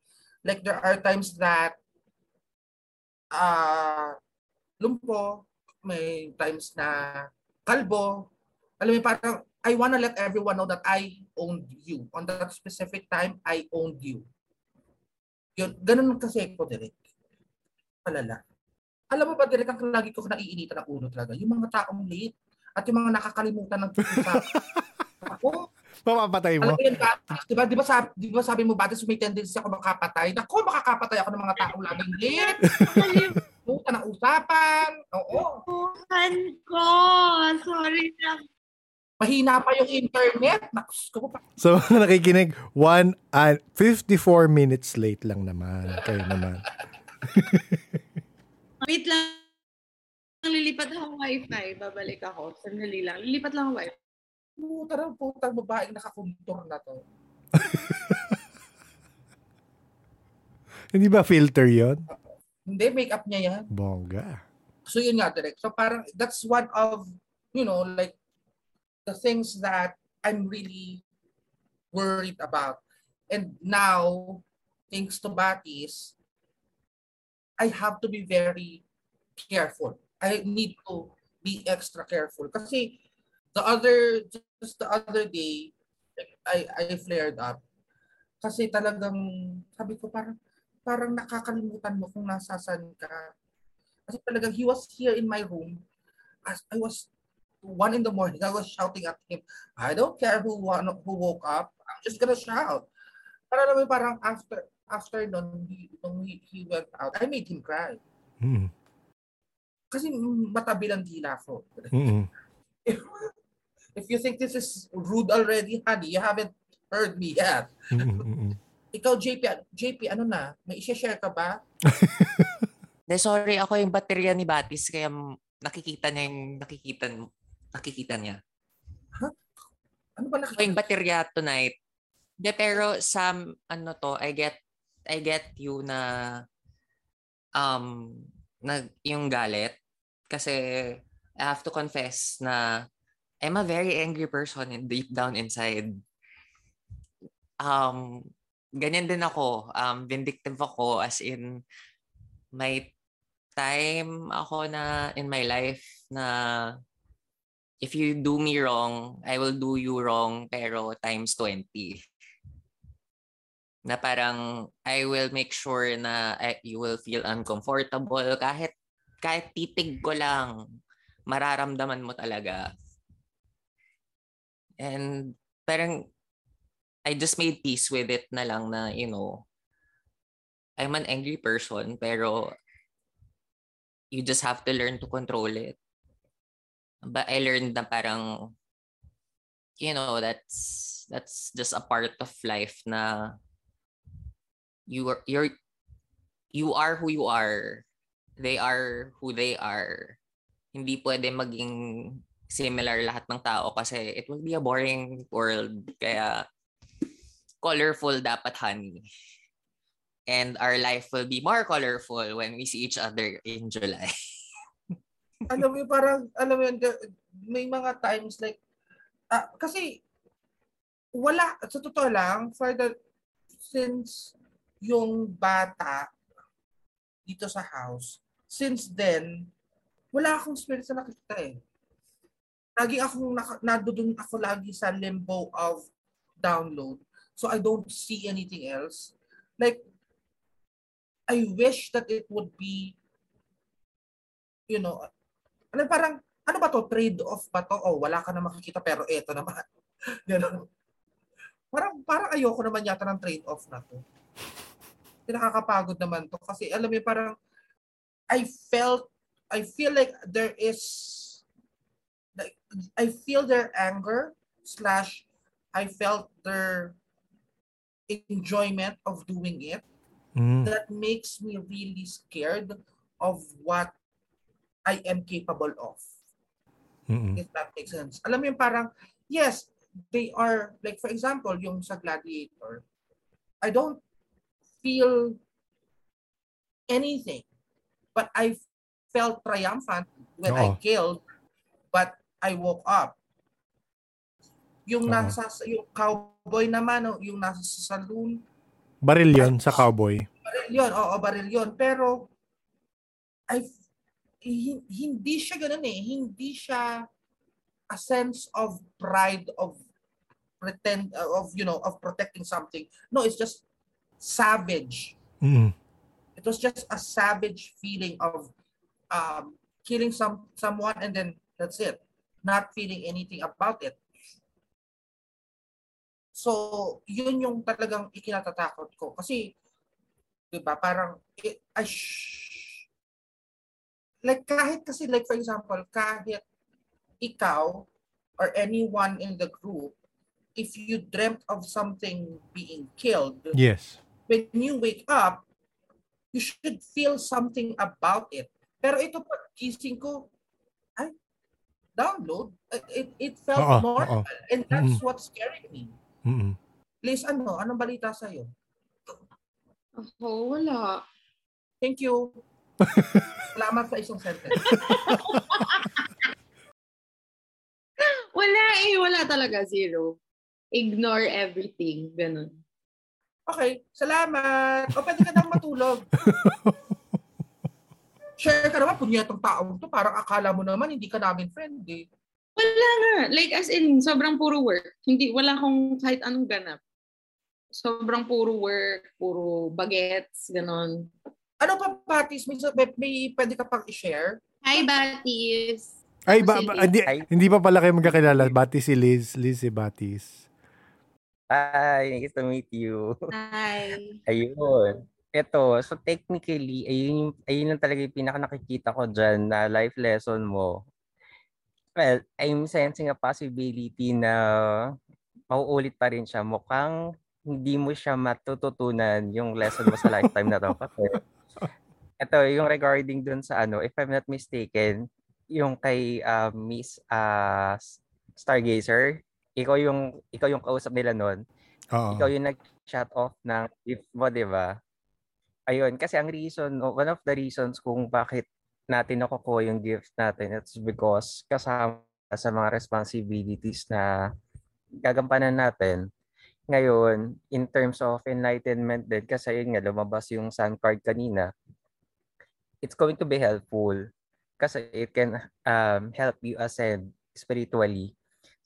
Like there are times that uh, lumpo, may times na kalbo. Alam mo, parang I wanna let everyone know that I owned you. On that specific time, I owned you. Yun, ganun kasi ko, Derek. Palala. Alam mo ba, Derek, ang lagi ko naiinitan ng ulo talaga, yung mga taong late at yung mga nakakalimutan ng sa ako. [LAUGHS] Papapatay mo? Alam mo yun, di ba, di ba, sabi, di ba sabi mo, Batis, may tendency ako makapatay? Naku, makakapatay ako ng mga taong laging late. Puta ng usapan. Oo. Kalimutan ko. Sorry na. Mahina pa yung internet. Nakus ko pa. So, [LAUGHS] nakikinig, one and 54 minutes late lang naman. Kayo naman. [LAUGHS] Wait lang. Lilipat akong wifi. Babalik ako. Sandali lang. Lilipat lang ako wifi. Puta ng putang babaeng nakakuntur na to. [LAUGHS] Hindi ba filter yon Hindi, make-up niya yan. Bongga. So yun nga, direct. So parang that's one of, you know, like the things that I'm really worried about. And now, thanks to Batis, I have to be very careful. I need to be extra careful. Kasi the other, just the other day, I, I flared up. Kasi talagang, sabi ko parang, parang nakakalimutan mo kung nasasan ka. Kasi talagang he was here in my room. As I was one in the morning, I was shouting at him, I don't care who who woke up. I'm just gonna shout. Para naman parang after after nun, he, nung he, he went out, I made him cry. Mm. Kasi matabi lang dila ko. Mm-mm. If, [LAUGHS] if you think this is rude already, honey, you haven't heard me yet. Mm-mm. Ikaw, JP, JP, ano na? May i-share ka ba? [LAUGHS] De, sorry, ako yung baterya ni Batis, kaya m- nakikita niya yung nakikita, nakikita niya. Ano ba Ako yung nakikita? baterya tonight. De, pero sa, ano to, I get, I get you na, um, na, yung galit. Kasi, I have to confess na, I'm a very angry person and deep down inside. Um, ganyan din ako. Um, vindictive ako as in, may time ako na in my life na if you do me wrong, I will do you wrong pero times 20. Na parang I will make sure na I- you will feel uncomfortable kahit kahit titig ko lang mararamdaman mo talaga. And parang I just made peace with it na lang na, you know, I'm an angry person pero you just have to learn to control it. But I learned na parang you know, that's that's just a part of life na you are you're you are who you are. They are who they are. Hindi pwede maging similar lahat ng tao kasi it will be a boring world. Kaya colorful dapat honey. And our life will be more colorful when we see each other in July. [LAUGHS] alam mo parang, alam mo yun, may mga times like, ah, kasi, wala, sa totoo lang, for the, since yung bata dito sa house, since then, wala akong spirit sa nakikita eh. Lagi akong, naka, nadudun ako lagi sa limbo of download. So I don't see anything else. Like, I wish that it would be, you know, ano parang, ano ba to? Trade-off ba to? Oh, wala ka na makikita pero eto naman. [LAUGHS] Ganun. Parang, parang ayoko naman yata ng trade-off na to. Nakakapagod naman to. Kasi alam mo parang, I felt, I feel like there is, like, I feel their anger slash I felt their enjoyment of doing it Mm. that makes me really scared of what I am capable of. Mm-mm. If that makes sense. Alam mo yung parang, yes, they are, like for example, yung sa Gladiator, I don't feel anything. But I felt triumphant when I Oo. killed, but I woke up. Yung Oo. nasa, yung cowboy naman, yung nasa saloon, Baril yon sa cowboy. baril yun, oo, baril yun. Pero, I, hi- hindi siya ganun eh. Hindi siya a sense of pride of pretend of you know of protecting something no it's just savage Mm. it was just a savage feeling of um killing some someone and then that's it not feeling anything about it So, yun yung talagang ikinatatakot ko. Kasi, di ba, parang, eh, ay, shh. like kahit kasi, like for example, kahit ikaw or anyone in the group, if you dreamt of something being killed, Yes. When you wake up, you should feel something about it. Pero ito pag gising ko, ay, download. It, it felt Oo, normal. oo. And that's Mm. what's scaring me. Mm-mm. Liz, ano? Anong balita sa'yo? Ako, wala. Thank you. [LAUGHS] Salamat sa isang sentence. [LAUGHS] Wala eh, wala talaga. Zero. Ignore everything. Ganun. Okay, salamat. O pwede ka nang matulog. [LAUGHS] Share ka naman, punyetong taong to. Parang akala mo naman, hindi ka namin friend eh. Wala nga. Like as in, sobrang puro work. Hindi, wala akong kahit anong ganap. Sobrang puro work, puro bagets, ganon. Ano pa, Patis? May, may, may pwede ka pang i-share? Hi, Batis! Ay, ba, ba- hindi, hindi pa pala kayo magkakilala. Batis si Liz. Liz si Batis. Hi, nice to meet you. [LAUGHS] Hi! Ayun. Ito, so technically, ayun, yung- ayun lang talaga yung pinaka nakikita ko dyan na life lesson mo. Well, I'm sensing a possibility na mauulit pa rin siya. Mukhang hindi mo siya matututunan yung lesson mo sa [LAUGHS] lifetime na to. Kasi ito, yung regarding dun sa ano, if I'm not mistaken, yung kay uh, Miss uh, Stargazer, ikaw yung ikaw yung kausap nila noon Oo. ikaw yung nag-shut off ng gift mo, di ba? Ayun, kasi ang reason, one of the reasons kung bakit natin nakukuha yung gift natin, it's because kasama sa mga responsibilities na gagampanan natin. Ngayon, in terms of enlightenment din, kasi yun nga, lumabas yung sun card kanina, it's going to be helpful kasi it can um, help you ascend spiritually.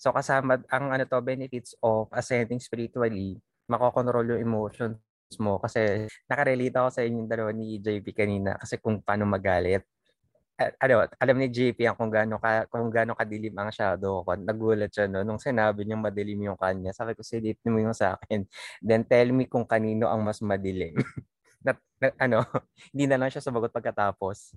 So kasama ang ano to benefits of ascending spiritually, makokontrol yung emotions mo kasi nakarelate ako sa inyong dalawa ni JP kanina kasi kung paano magalit. Ano, alam ni JP ang kung gaano ka kung gaano kadilim ang shadow ko. Nagulat siya no nung sinabi niyang madilim yung kanya. Sabi ko silip mo yung sa akin. Then tell me kung kanino ang mas madilim. [LAUGHS] na, na- ano, [LAUGHS] hindi na lang siya sumagot pagkatapos.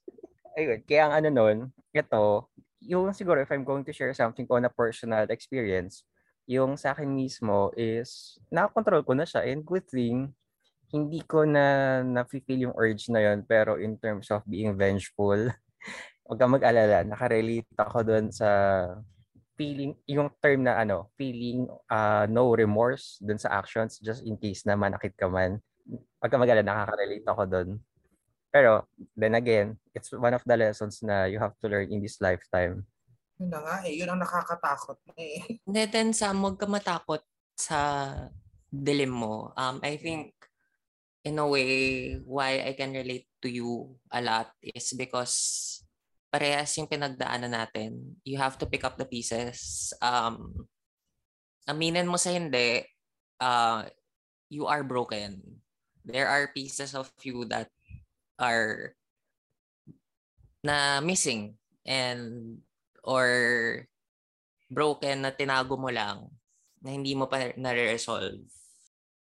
[LAUGHS] Ayun, kaya ang ano nun, ito, yung siguro if I'm going to share something on a personal experience, yung sa akin mismo is nakakontrol ko na siya. And good thing hindi ko na na-feel yung urge na yon pero in terms of being vengeful [LAUGHS] huwag kang mag-alala. Nakarelate ako doon sa feeling yung term na ano feeling uh, no remorse doon sa actions just in case na manakit ka man. Huwag kang mag-alala nakaka-relate ako doon pero then again it's one of the lessons na you have to learn in this lifetime Yun na nga eh. Yun ang nakakatakot na eh. [LAUGHS] Hindi, then Sam, huwag ka matakot sa dilim mo. Um, I think, in a way, why I can relate to you a lot is because parehas yung pinagdaanan natin. You have to pick up the pieces. Um, aminin mo sa hindi, uh, you are broken. There are pieces of you that are na missing and or broken na tinago mo lang na hindi mo pa nare-resolve.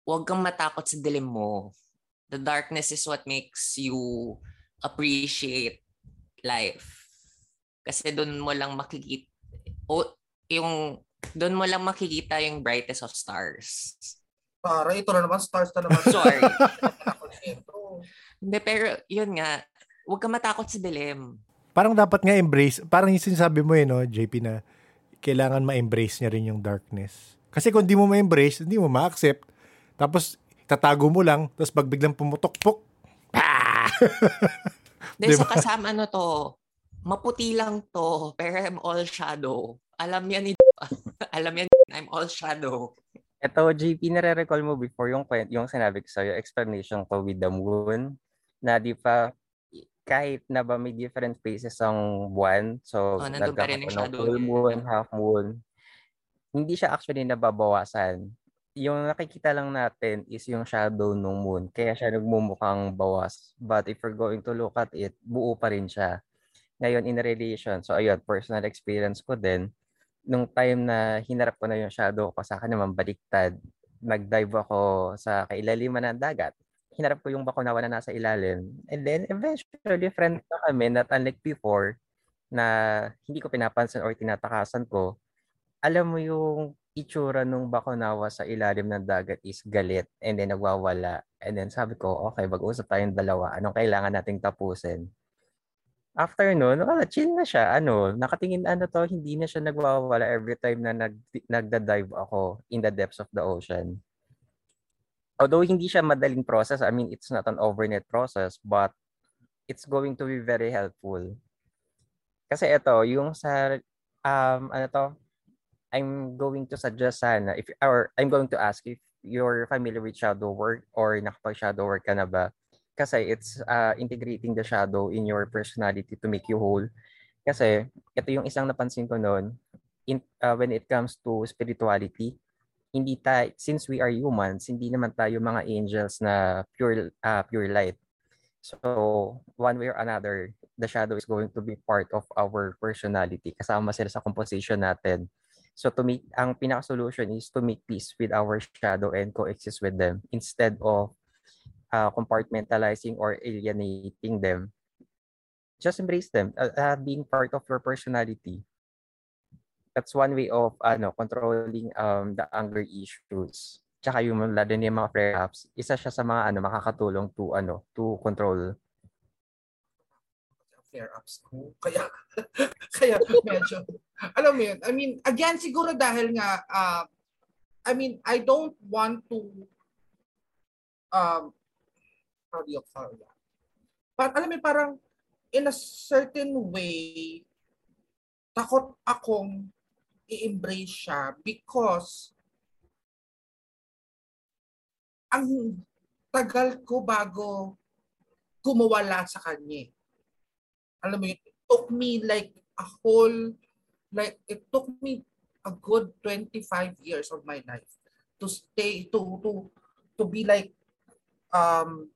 Huwag kang matakot sa dilim mo. The darkness is what makes you appreciate life. Kasi doon mo lang makikita o yung doon mo lang makikita yung brightest of stars. Para ito na naman, stars na naman. [LAUGHS] Sorry. Hindi, pero yun nga, huwag kang matakot sa dilim. Parang dapat nga embrace, parang yung sinasabi mo eh, no, JP, na kailangan ma-embrace niya rin yung darkness. Kasi kung di mo ma-embrace, hindi mo ma-accept. Tapos, tatago mo lang, tapos pag biglang pumutok-pok, ah! [LAUGHS] Diba? sa kasama ano to, maputi lang to, pero I'm all shadow. Alam yan ni [LAUGHS] Alam yan, I'm all shadow. Ito, JP, nare-recall mo before yung, yung sinabi ko sa'yo, explanation ko with the moon, na di pa, kahit na ba may different phases ang buwan, so Oh, nagkakaroon ng full moon, half moon, hindi siya actually nababawasan. Yung nakikita lang natin is yung shadow ng moon, kaya siya nagmumukhang bawas. But if we're going to look at it, buo pa rin siya. Ngayon, in relation, so ayun, personal experience ko din, nung time na hinarap ko na yung shadow ko, sa akin naman baliktad. Nag-dive ako sa kailaliman ng dagat. Hinarap ko yung bakunawa na nasa ilalim. And then, eventually, friend na kami, not unlike before, na hindi ko pinapansin or tinatakasan ko. Alam mo yung itsura nung bakunawa sa ilalim ng dagat is galit and then nagwawala. And then sabi ko, okay, mag-usap tayong dalawa. Anong kailangan nating tapusin? After nun, wala, chill na siya. Ano, nakatingin ano to, hindi na siya nagwawala every time na nag, nagda-dive ako in the depths of the ocean. Although hindi siya madaling process, I mean, it's not an overnight process, but it's going to be very helpful. Kasi ito, yung sa, um, ano to, I'm going to suggest sana, if, or I'm going to ask if you're familiar with shadow work or nakapag-shadow work ka na ba, kasi it's uh, integrating the shadow in your personality to make you whole. Kasi ito yung isang napansin ko noon, in, uh, when it comes to spirituality, hindi tayo, since we are humans, hindi naman tayo mga angels na pure uh, pure light. So, one way or another, the shadow is going to be part of our personality. Kasama sila sa composition natin. So, to make, ang pinaka-solution is to make peace with our shadow and coexist with them instead of uh, compartmentalizing or alienating them, just embrace them, uh, uh, being part of your personality. That's one way of ano controlling um the anger issues. Tsaka yung lalo na yung mga flare-ups, isa siya sa mga ano makakatulong to ano to control flare-ups ko. Kaya, [LAUGHS] kaya medyo, alam mo yun, I mean, again, siguro dahil nga, uh, I mean, I don't want to um, you call that? But alam mo, parang in a certain way, takot akong i-embrace siya because ang tagal ko bago kumawala sa kanya. Alam mo it took me like a whole, like it took me a good 25 years of my life to stay, to, to, to be like, um,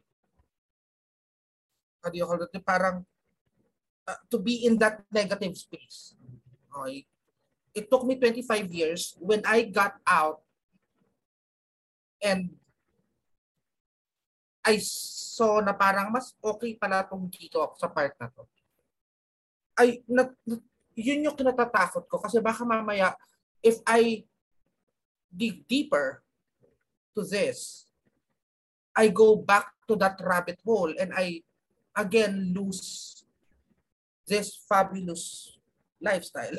how do you call it, parang uh, to be in that negative space. Okay? It took me 25 years when I got out and I saw na parang mas okay pala tong dito sa part na to. Ay, na, yun yung kinatatakot ko kasi baka mamaya if I dig deeper to this, I go back to that rabbit hole and I again lose this fabulous lifestyle.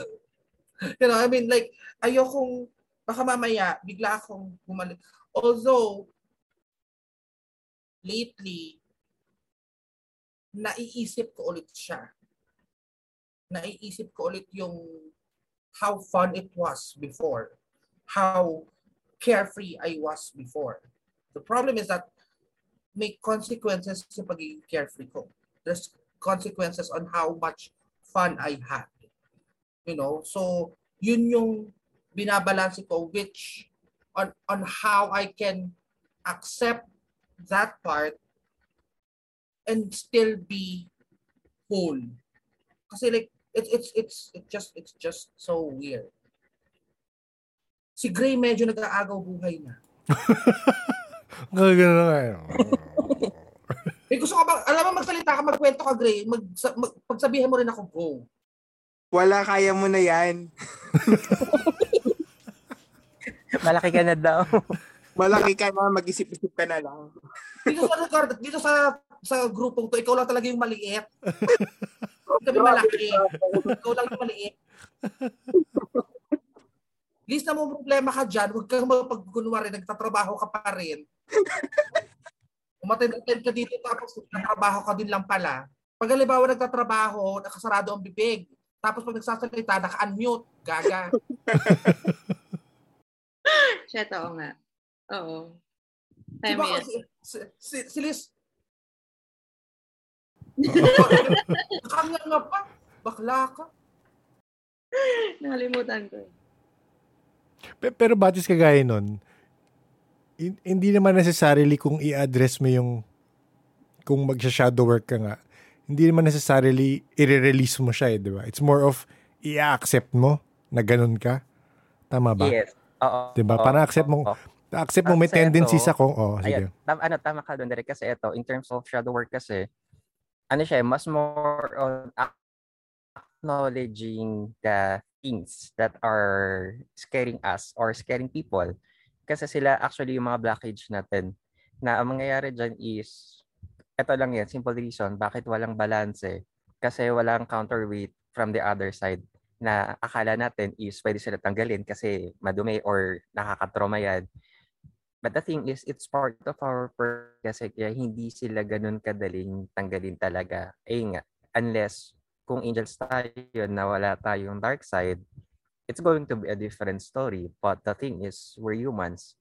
[LAUGHS] you know, I mean, like, ayokong, baka mamaya, bigla akong bumalik. Although, lately, naiisip ko ulit siya. Naiisip ko ulit yung how fun it was before. How carefree I was before. The problem is that may consequences sa pagiging carefree ko. There's consequences on how much fun I had. You know, so yun yung binabalanse ko which on on how I can accept that part and still be whole. Kasi like it's it's it's it just it's just so weird. Si Gray medyo nag-aagaw buhay na. [LAUGHS] Gagano na [LAUGHS] kayo. Eh, gusto ka ba, alam mo magsalita ka, magkwento ka, Gray. Mag, mag, pagsabihin mo rin ako, go. Wala, kaya mo na yan. [LAUGHS] Malaki ka na daw. [LAUGHS] Malaki ka na, mag-isip-isip ka na lang. Dito sa record, dito sa sa grupong to, ikaw lang talaga yung maliit. Kami malaki. Ikaw lang yung maliit. List na mo problema ka dyan, huwag kang mapagkunwari, nagtatrabaho ka pa rin. Umatend-attend ka dito tapos nagtatrabaho ka din lang pala. Pag halimbawa nagtatrabaho, nakasarado ang bibig. Tapos pag nagsasalita, naka-unmute. Gaga. [LAUGHS] Shit, oo nga. Oo. Time ba yan. si, si, si, si Liz, [LAUGHS] Kanya nga pa. Bakla ka. Nakalimutan ko. eh. Pe- Pero batis kagaya nun, hindi naman necessarily kung i-address mo yung kung magsha-shadow work ka nga, hindi naman necessarily i-release mo siya eh, di ba? It's more of i-accept mo na ganun ka. Tama ba? Yes. Oo. Diba? oo, Parang accept mo, accept mo may Kasi tendency ito, sa kung, oh, sige. Ayun, tam, ano, tama ka doon, Derek, kasi ito, in terms of shadow work kasi, ano siya, eh, mas more on ac- acknowledging the things that are scaring us or scaring people. Kasi sila actually yung mga blockage natin. Na ang mangyayari dyan is, ito lang yan, simple reason, bakit walang balance eh. Kasi walang counterweight from the other side na akala natin is pwede sila tanggalin kasi madumi or nakakatroma yan. But the thing is, it's part of our purpose kasi kaya hindi sila ganun kadaling tanggalin talaga. Eh nga, unless kung angels tayo na wala tayong dark side, it's going to be a different story. But the thing is, we're humans.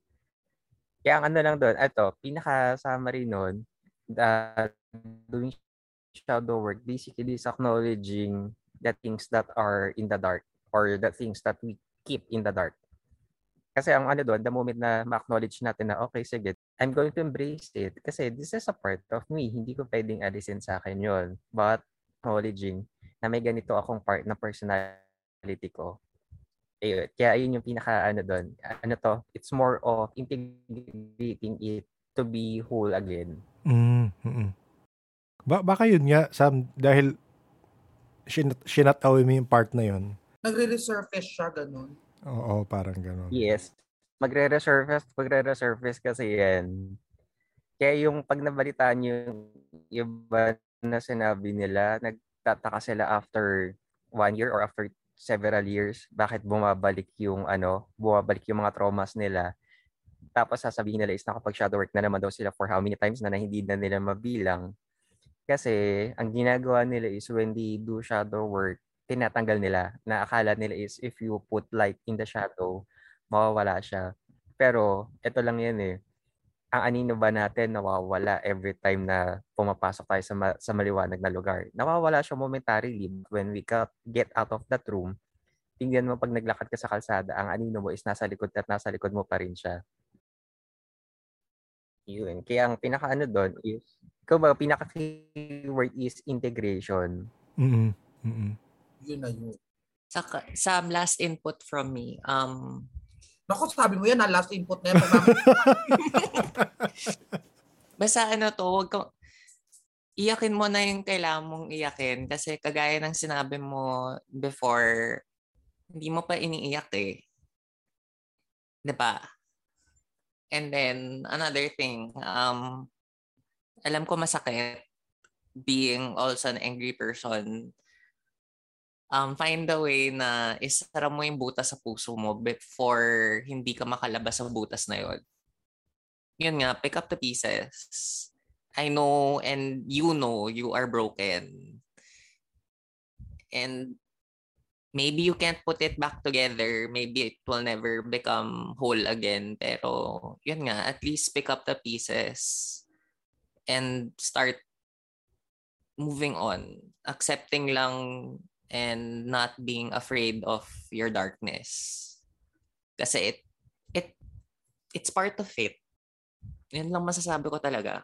Kaya ang ano lang doon, ito, pinaka-summary nun, uh, doing shadow work basically is acknowledging the things that are in the dark or the things that we keep in the dark. Kasi ang ano doon, the moment na ma-acknowledge natin na, okay, sige, I'm going to embrace it. Kasi this is a part of me. Hindi ko pwedeng alisin sa akin yon But acknowledging na may ganito akong part na personality ko. Ayun. Kaya ayun yung pinaka ano doon. Ano to, it's more of integrating it to be whole again. Mm, mm ba baka yun nga, Sam, dahil shin- shinat away mo yung part na yun. Nagre-resurface siya, ganun. Oo, parang gano'n. Yes. Magre-resurface, magre-resurface kasi yan. Kaya yung pag nabalitaan yung iba na sinabi nila, nagtataka sila after one year or after several years, bakit bumabalik yung ano, bumabalik yung mga traumas nila. Tapos sasabihin nila is nakapag-shadow work na naman daw sila for how many times na, na hindi na nila mabilang. Kasi ang ginagawa nila is when they do shadow work, tinatanggal nila na akala nila is if you put light in the shadow, mawawala siya. Pero ito lang yan eh. Ang anino ba natin nawawala every time na pumapasok tayo sa, ma- sa maliwanag na lugar. Nawawala siya momentarily but when we got, get out of that room. Tingnan mo pag naglakad ka sa kalsada, ang anino mo is nasa likod at nasa likod mo pa rin siya. Yun. Kaya ang pinaka-ano doon is, ikaw ba, pinaka-keyword is integration. Mm mm Yun na yun. Sa, sa last input from me, um, Naku, sabi mo yan, na last input na yan. [LAUGHS] Basta ano to, wag ka, iyakin mo na yung kailangan mong iyakin kasi kagaya ng sinabi mo before, hindi mo pa iniiyak eh. ba? And then, another thing, um, alam ko masakit being also an angry person. Um, find a way na isara mo yung butas sa puso mo before hindi ka makalabas sa butas na yon. Yun nga, pick up the pieces. I know and you know you are broken. And maybe you can't put it back together. Maybe it will never become whole again. Pero yun nga, at least pick up the pieces and start moving on. Accepting lang and not being afraid of your darkness. Kasi it, it, it's part of it. Yan lang masasabi ko talaga.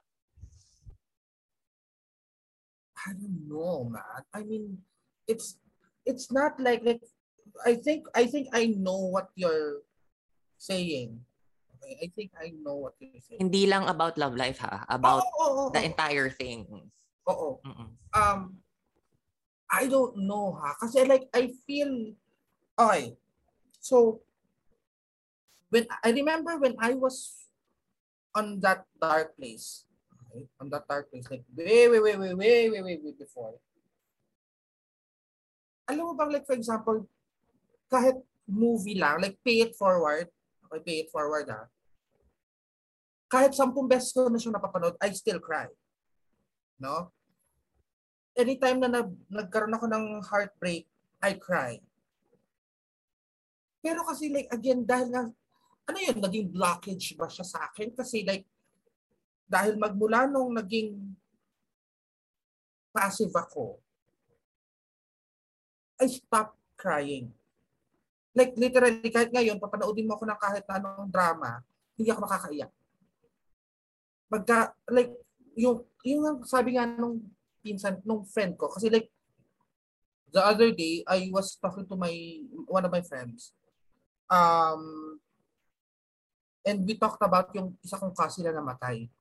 I don't know, man. I mean, it's it's not like like I think I think I know what you're saying. Okay, I think I know what you're saying. Hindi lang about love life ha, about Oo, oo, oo, the entire thing. oo. Mm-mm. Um, I don't know ha. Kasi like I feel, okay. So, when I remember when I was on that dark place, okay, on that dark place, like way, way, way, way, way, way, way, before. Alam mo bang like for example, kahit movie lang, like pay it forward, okay, pay it forward ha. Kahit sampung beses ko na siya napapanood, I still cry. No? Anytime na nag, nagkaroon ako ng heartbreak, I cry. Pero kasi like, again, dahil nga, ano yun, naging blockage ba siya sa akin? Kasi like, dahil magmula nung naging passive ako, I stopped crying. Like literally, kahit ngayon, papanoodin mo ako ng kahit anong drama, hindi ako makakaiyak. Pagka, like, yung, yung sabi nga nung pinsan, nung friend ko, kasi like, the other day, I was talking to my one of my friends. Um, and we talked about yung isa kong cousin na namatay.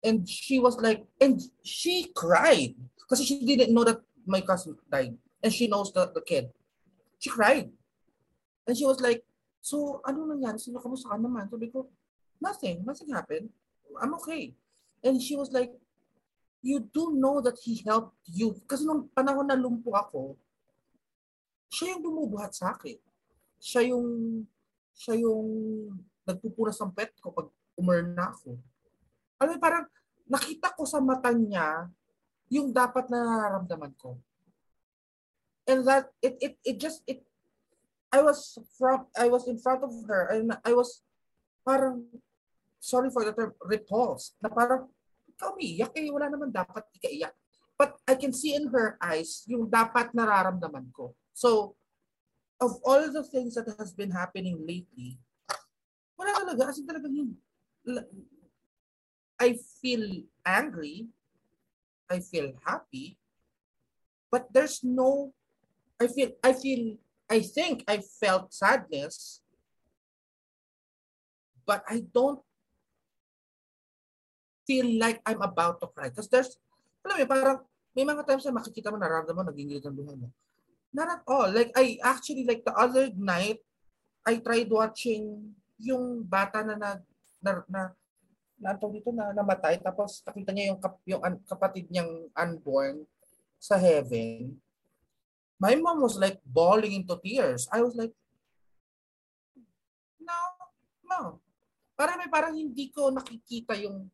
And she was like, and she cried kasi she didn't know that my cousin died. And she knows the, the kid. She cried. And she was like, so ano nangyari? Sino kamusta ka naman? Sabi ko, nothing. Nothing happened. I'm okay. And she was like, you do know that he helped you. Kasi nung panahon na lumpo ako, siya yung bumubuhat sa akin. Siya yung, siya yung nagpupunas ng pet ko pag umern na ako. Alam mo, parang nakita ko sa mata niya yung dapat na nararamdaman ko. And that, it, it, it just, it, I was from, I was in front of her and I was parang, sorry for the term, repulsed. Na parang, ikaw umiiyak eh, wala naman dapat ikaiyak. But I can see in her eyes yung dapat nararamdaman ko. So, of all the things that has been happening lately, wala talaga. As in talagang yung, I feel angry. I feel happy. But there's no, I feel, I feel, I think I felt sadness. But I don't feel like I'm about to cry. Because there's, alam mo, parang may mga times na makikita mo, nararamdaman mo, nagingit ang buhay mo. Not at all. Like, I actually, like the other night, I tried watching yung bata na na, na, na, na dito na namatay tapos nakita niya yung, kap, yung an, kapatid niyang unborn sa heaven. My mom was like bawling into tears. I was like, no, no. Parang may parang hindi ko nakikita yung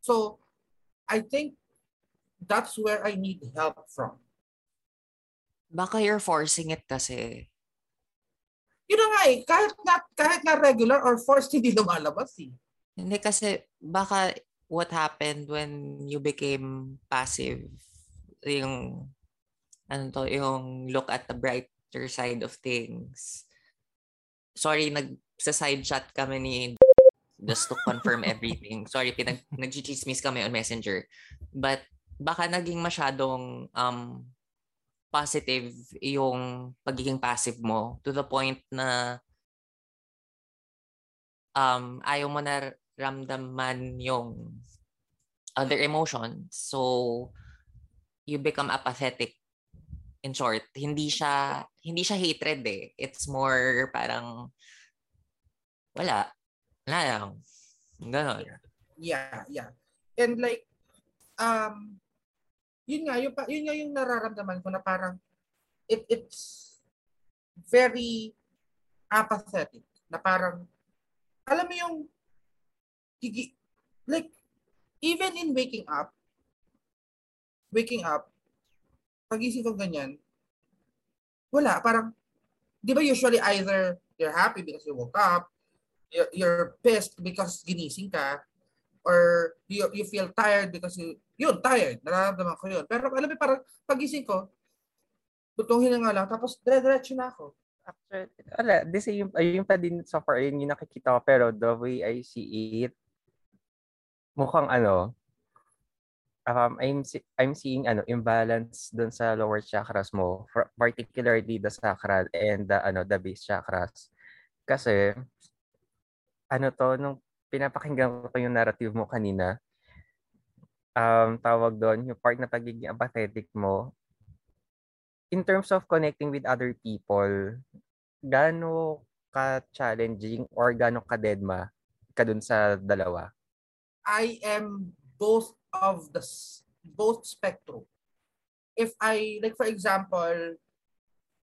So, I think that's where I need help from. Baka you're forcing it kasi. Yun na nga eh, kahit na, kahit na regular or forced, [LAUGHS] hindi lumalabas eh. Hindi kasi baka what happened when you became passive, yung, ano to, yung look at the brighter side of things. Sorry, nag sa side chat kami ni just to confirm everything. [LAUGHS] Sorry, pinag nagchichismis kami on Messenger. But baka naging masyadong um positive yung pagiging passive mo to the point na um ayaw mo na ramdaman yung other emotions. So you become apathetic in short. Hindi siya hindi siya hatred eh. It's more parang wala wala lang. Ganon. Yeah, yeah. And like, um, yun nga, yung, yun nga yung nararamdaman ko na parang it, it's very apathetic. Na parang, alam mo yung, like, even in waking up, waking up, pagising ko ganyan, wala, parang, di ba usually either you're happy because you woke up, you're, pissed because ginising ka or you, you feel tired because you, yun, tired. Nararamdaman ko yun. Pero alam mo, parang pagising ko, tutungin na nga lang, tapos dire-diretso na ako. Actually, wala, the same, ayun pa din so far, yun yung nakikita ko, pero the way I see it, mukhang ano, um, I'm, I'm seeing ano, imbalance dun sa lower chakras mo, particularly the sacral and the, ano, the base chakras. Kasi, ano to, nung pinapakinggan ko yung narrative mo kanina, um, tawag doon, yung part na pagiging apathetic mo, in terms of connecting with other people, gaano ka-challenging or gaano ka-deadma ka dun sa dalawa? I am both of the both spectrum. If I, like for example,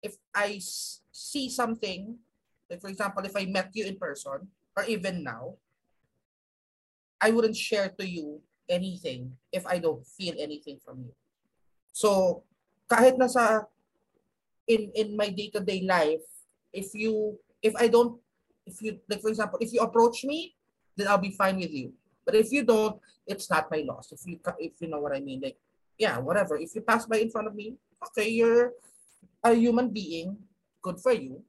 if I see something, like for example, if I met you in person, or even now, I wouldn't share to you anything if I don't feel anything from you. So, kahit nasa in in my day-to-day life, if you if I don't if you like for example, if you approach me, then I'll be fine with you. But if you don't, it's not my loss. If you if you know what I mean, like yeah, whatever. If you pass by in front of me, okay, you're a human being, good for you.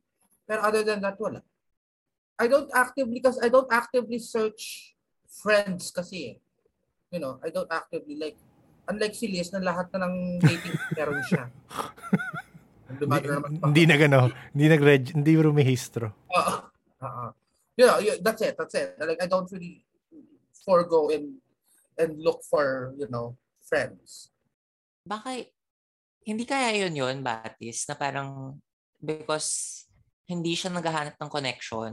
But other than that, wala. I don't actively because I don't actively search friends kasi eh. You know, I don't actively like Unlike si Liz, na lahat na ng dating [LAUGHS] meron siya. Hindi, na gano, hindi nag hindi rumehistro. Oo. Oo. You know, you- that's it. That's it. Like, I don't really forego and and look for, you know, friends. Baka, hindi kaya yun yun, Batis, na parang, because hindi siya naghahanap ng connection,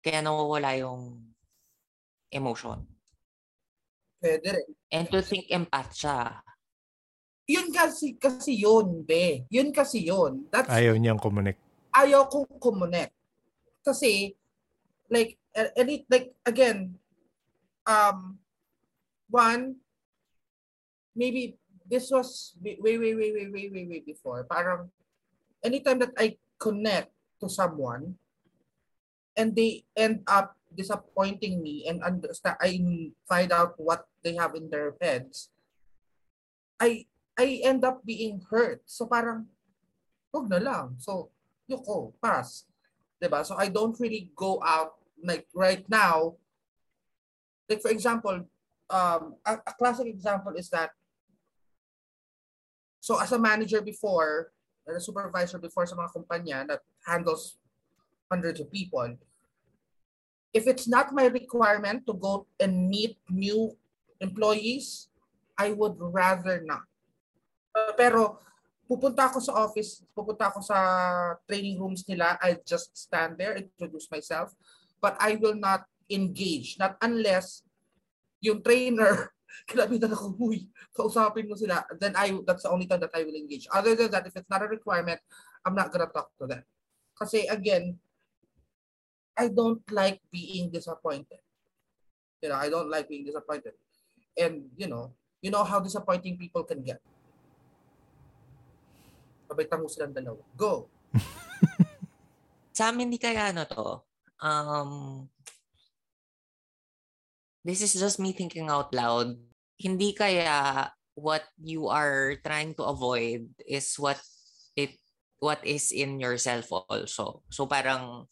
kaya nawawala yung emotion. Pwede rin. And to think empath siya. Yun kasi, kasi yun, be. Yun kasi yun. That's, Ayaw niyang kumunik. ayaw kong kumonek. Kasi, like, a- any, like, again, um, one, maybe this was way, way, way, way, way, way, way, way before. Parang, anytime that I connect to someone, and they end up disappointing me and understand, I find out what they have in their heads, I, I end up being hurt. So parang, wag na lang. So, yuko, pass. 'Di ba? So I don't really go out like right now. Like for example, um, a, a classic example is that so as a manager before, or a supervisor before sa mga kumpanya that handles hundreds of people, if it's not my requirement to go and meet new employees, I would rather not. Uh, pero pupunta ako sa office, pupunta ako sa training rooms nila, I just stand there, introduce myself, but I will not engage, not unless yung trainer, [LAUGHS] kinabitan ako, huy, kausapin mo sila, then I, that's the only time that I will engage. Other than that, if it's not a requirement, I'm not gonna talk to them. Kasi again, I don't like being disappointed. You know, I don't like being disappointed. And, you know, you know how disappointing people can get. Pabaytan mo silang dalawa. Go! [LAUGHS] Sa amin, di kaya ano to, um, this is just me thinking out loud. Hindi kaya what you are trying to avoid is what it what is in yourself also. So parang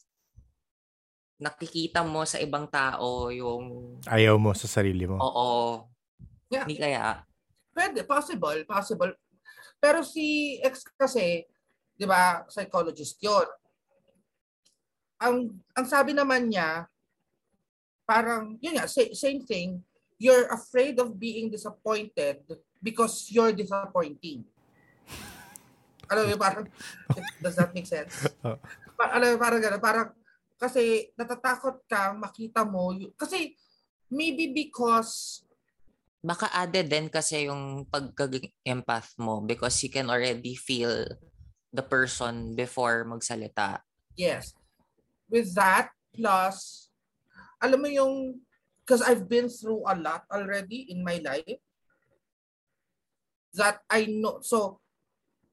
nakikita mo sa ibang tao yung Ayaw mo sa sarili mo. oo, Yeah. hindi kaya Pwede, possible, possible. Pero si ex kasi, di ba, psychologist yon. Ang, ang sabi naman niya, parang, yun nga, sa- same thing, you're afraid of being disappointed because you're disappointing. Alam mo, yun, parang, [LAUGHS] does that make sense? Pa- alam mo, parang gano'n, parang, kasi natatakot ka, makita mo, kasi maybe because baka added din kasi yung pagka-empath mo because you can already feel the person before magsalita. Yes. With that, plus, alam mo yung, because I've been through a lot already in my life, that I know, so,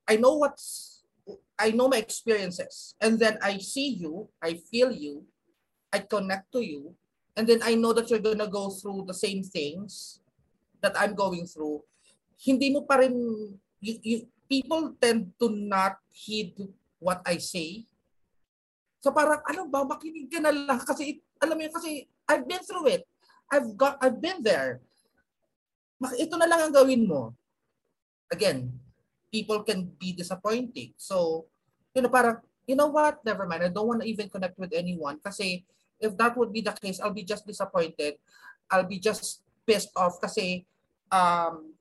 I know what's, I know my experiences, and then I see you, I feel you, I connect to you, and then I know that you're gonna go through the same things that I'm going through. Hindi mo pa rin, you, you, people tend to not heed what I say So parang ano ba makinig ka na lang kasi alam mo kasi I've been through it. I've got I've been there. Ito na lang ang gawin mo. Again, people can be disappointing. So, you know, parang, you know what? Never mind. I don't want to even connect with anyone kasi if that would be the case, I'll be just disappointed. I'll be just pissed off kasi um,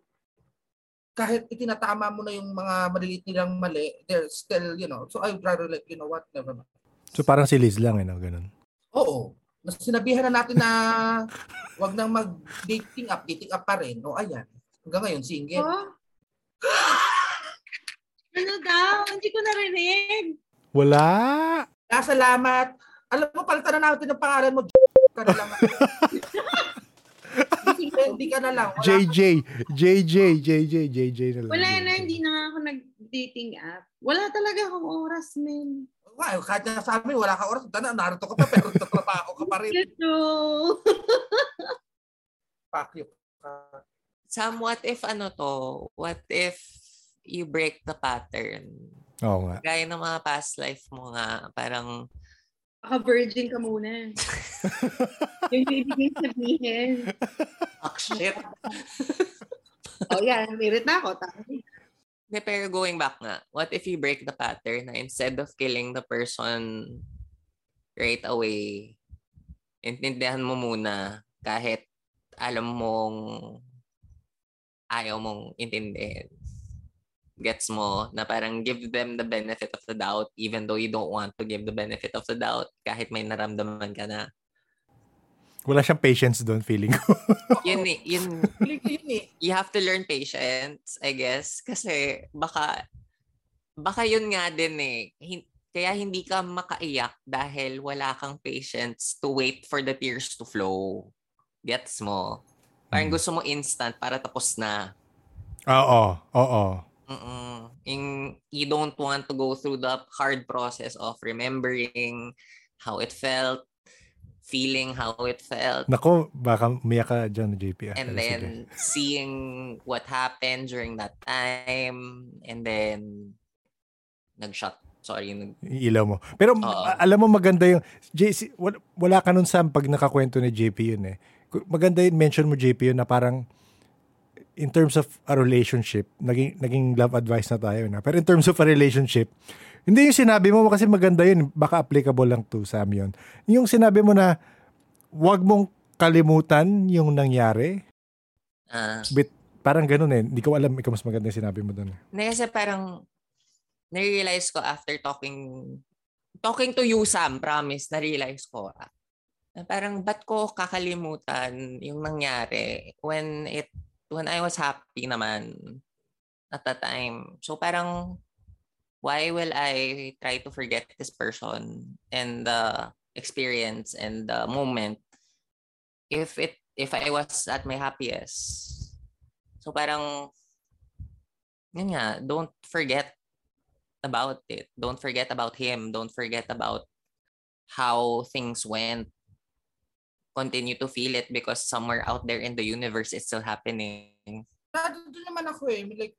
kahit itinatama mo na yung mga maliliit nilang mali, they're still, you know, so I'd rather like, you know what, never mind. So parang si Liz lang, eh, no? Ganun. Oo. Mas sinabihan na natin na [LAUGHS] wag nang mag-dating up, dating up pa rin. O ayan. Hanggang ngayon, single. Oh? [GASPS] [LAUGHS] ano daw? Hindi ko narinig. Wala! Ah, salamat. Alam mo, palitan na natin ang pangalan mo. ka na lang. [LAUGHS] Hindi ka na lang. Wala JJ, JJ, JJ, JJ na lang. Wala na, hindi na ako nag-dating app. Wala talaga akong oras, men. Wow, kahit na sa amin, wala ka oras. Tana, narito ka pa, pero [LAUGHS] tatrabaho ka pa rin. Ito. Fuck you. Sam, what if ano to? What if you break the pattern? Oo nga. Gaya ng mga past life mo nga, parang Baka virgin ka muna. [LAUGHS] Yung ibigay sabihin. fuck shit. [LAUGHS] oh, yan. Umirit na ako. Tama. Hindi, pero going back nga, what if you break the pattern na instead of killing the person right away, intindihan mo muna kahit alam mong ayaw mong intindihin. Gets mo na parang give them the benefit of the doubt even though you don't want to give the benefit of the doubt kahit may naramdaman ka na. Wala siyang patience doon, feeling ko. [LAUGHS] yun eh, yun, eh. you have to learn patience, I guess. Kasi baka, baka yun nga din eh. Hin- kaya hindi ka makaiyak dahil wala kang patience to wait for the tears to flow. Gets mo? Parang Mm. gusto mo instant para tapos na. Oo, oo. Mm-mm. Yung, you don't want to go through the hard process of remembering how it felt, feeling how it felt, Nako, baka umiyak ka dyan, JP. ah. and then sige. seeing what happened during that time, and then nag-shot. Sorry, nag- ilaw mo. Pero a- alam mo maganda yung JC, wala, wala ka nun sa pag nakakwento ni JP yun eh. Maganda yung mention mo JP yun na parang in terms of a relationship, naging, naging love advice na tayo na. Pero in terms of a relationship, hindi yung sinabi mo kasi maganda yun, baka applicable lang to Sam yun. Yung sinabi mo na wag mong kalimutan yung nangyari, ah, bit, parang ganun eh. Hindi ko alam, ikaw mas maganda yung sinabi mo doon. na kasi parang na-realize ko after talking talking to you Sam, promise, na-realize ko ah, na parang ba't ko kakalimutan yung nangyari when it when I was happy naman at the time. So parang why will I try to forget this person and the experience and the moment if it if I was at my happiest. So parang yun nga, don't forget about it. Don't forget about him. Don't forget about how things went. Continue to feel it because somewhere out there in the universe it's still happening. Nandun naman ako eh. Like,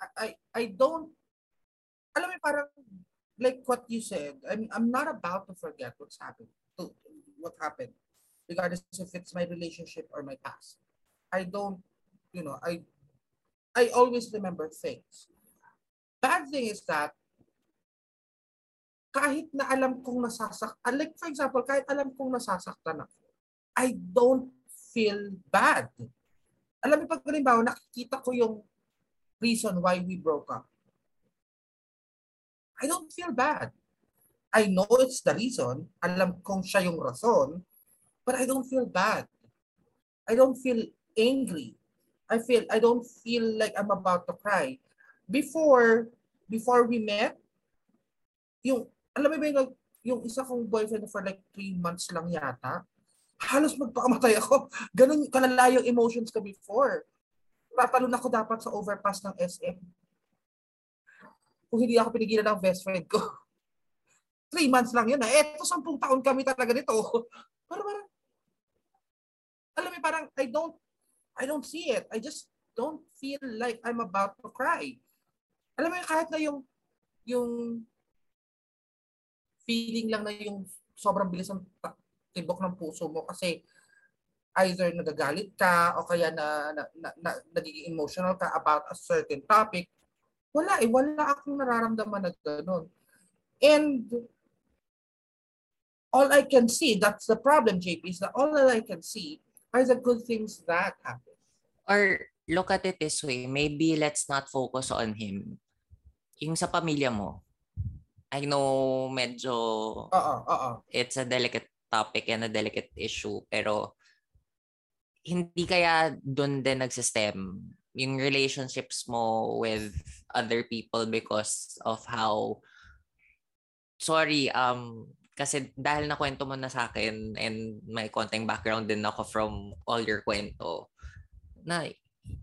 I, I, I don't, alam mo parang, like what you said, I'm, I'm not about to forget what's happened, to, what happened, regardless if it's my relationship or my past. I don't, you know, I, I always remember things. Bad thing is that, kahit na alam kong nasasaktan, like for example, kahit alam kong nasasaktan ako, I don't feel bad. Alam mo, pag halimbawa, nakikita ko yung reason why we broke up. I don't feel bad. I know it's the reason. Alam kong siya yung rason. But I don't feel bad. I don't feel angry. I feel, I don't feel like I'm about to cry. Before, before we met, yung, alam mo ba yung, yung isa kong boyfriend for like three months lang yata, halos magpakamatay ako. Ganun kalala yung emotions ko before. Tatalon ako dapat sa overpass ng SM. Kung hindi ako pinigilan ng best friend ko. [LAUGHS] Three months lang yun. na. Eto, sampung taon kami talaga nito. [LAUGHS] Pero parang, alam mo, parang, I don't, I don't see it. I just don't feel like I'm about to cry. Alam mo, kahit na yung, yung feeling lang na yung sobrang bilis ng tibok ng puso mo kasi either nagagalit ka o kaya na, na, na, na nagiging emotional ka about a certain topic, wala eh, wala akong nararamdaman na gano'n. And all I can see, that's the problem, JP, is that all that I can see are the good things that happen. Or look at it this way, maybe let's not focus on him. Yung sa pamilya mo, I know medyo Oo, oo. it's a delicate topic and a delicate issue, pero hindi kaya doon din nagsistem yung relationships mo with other people because of how sorry um kasi dahil na kwento mo na sa akin and may konting background din ako from all your kwento na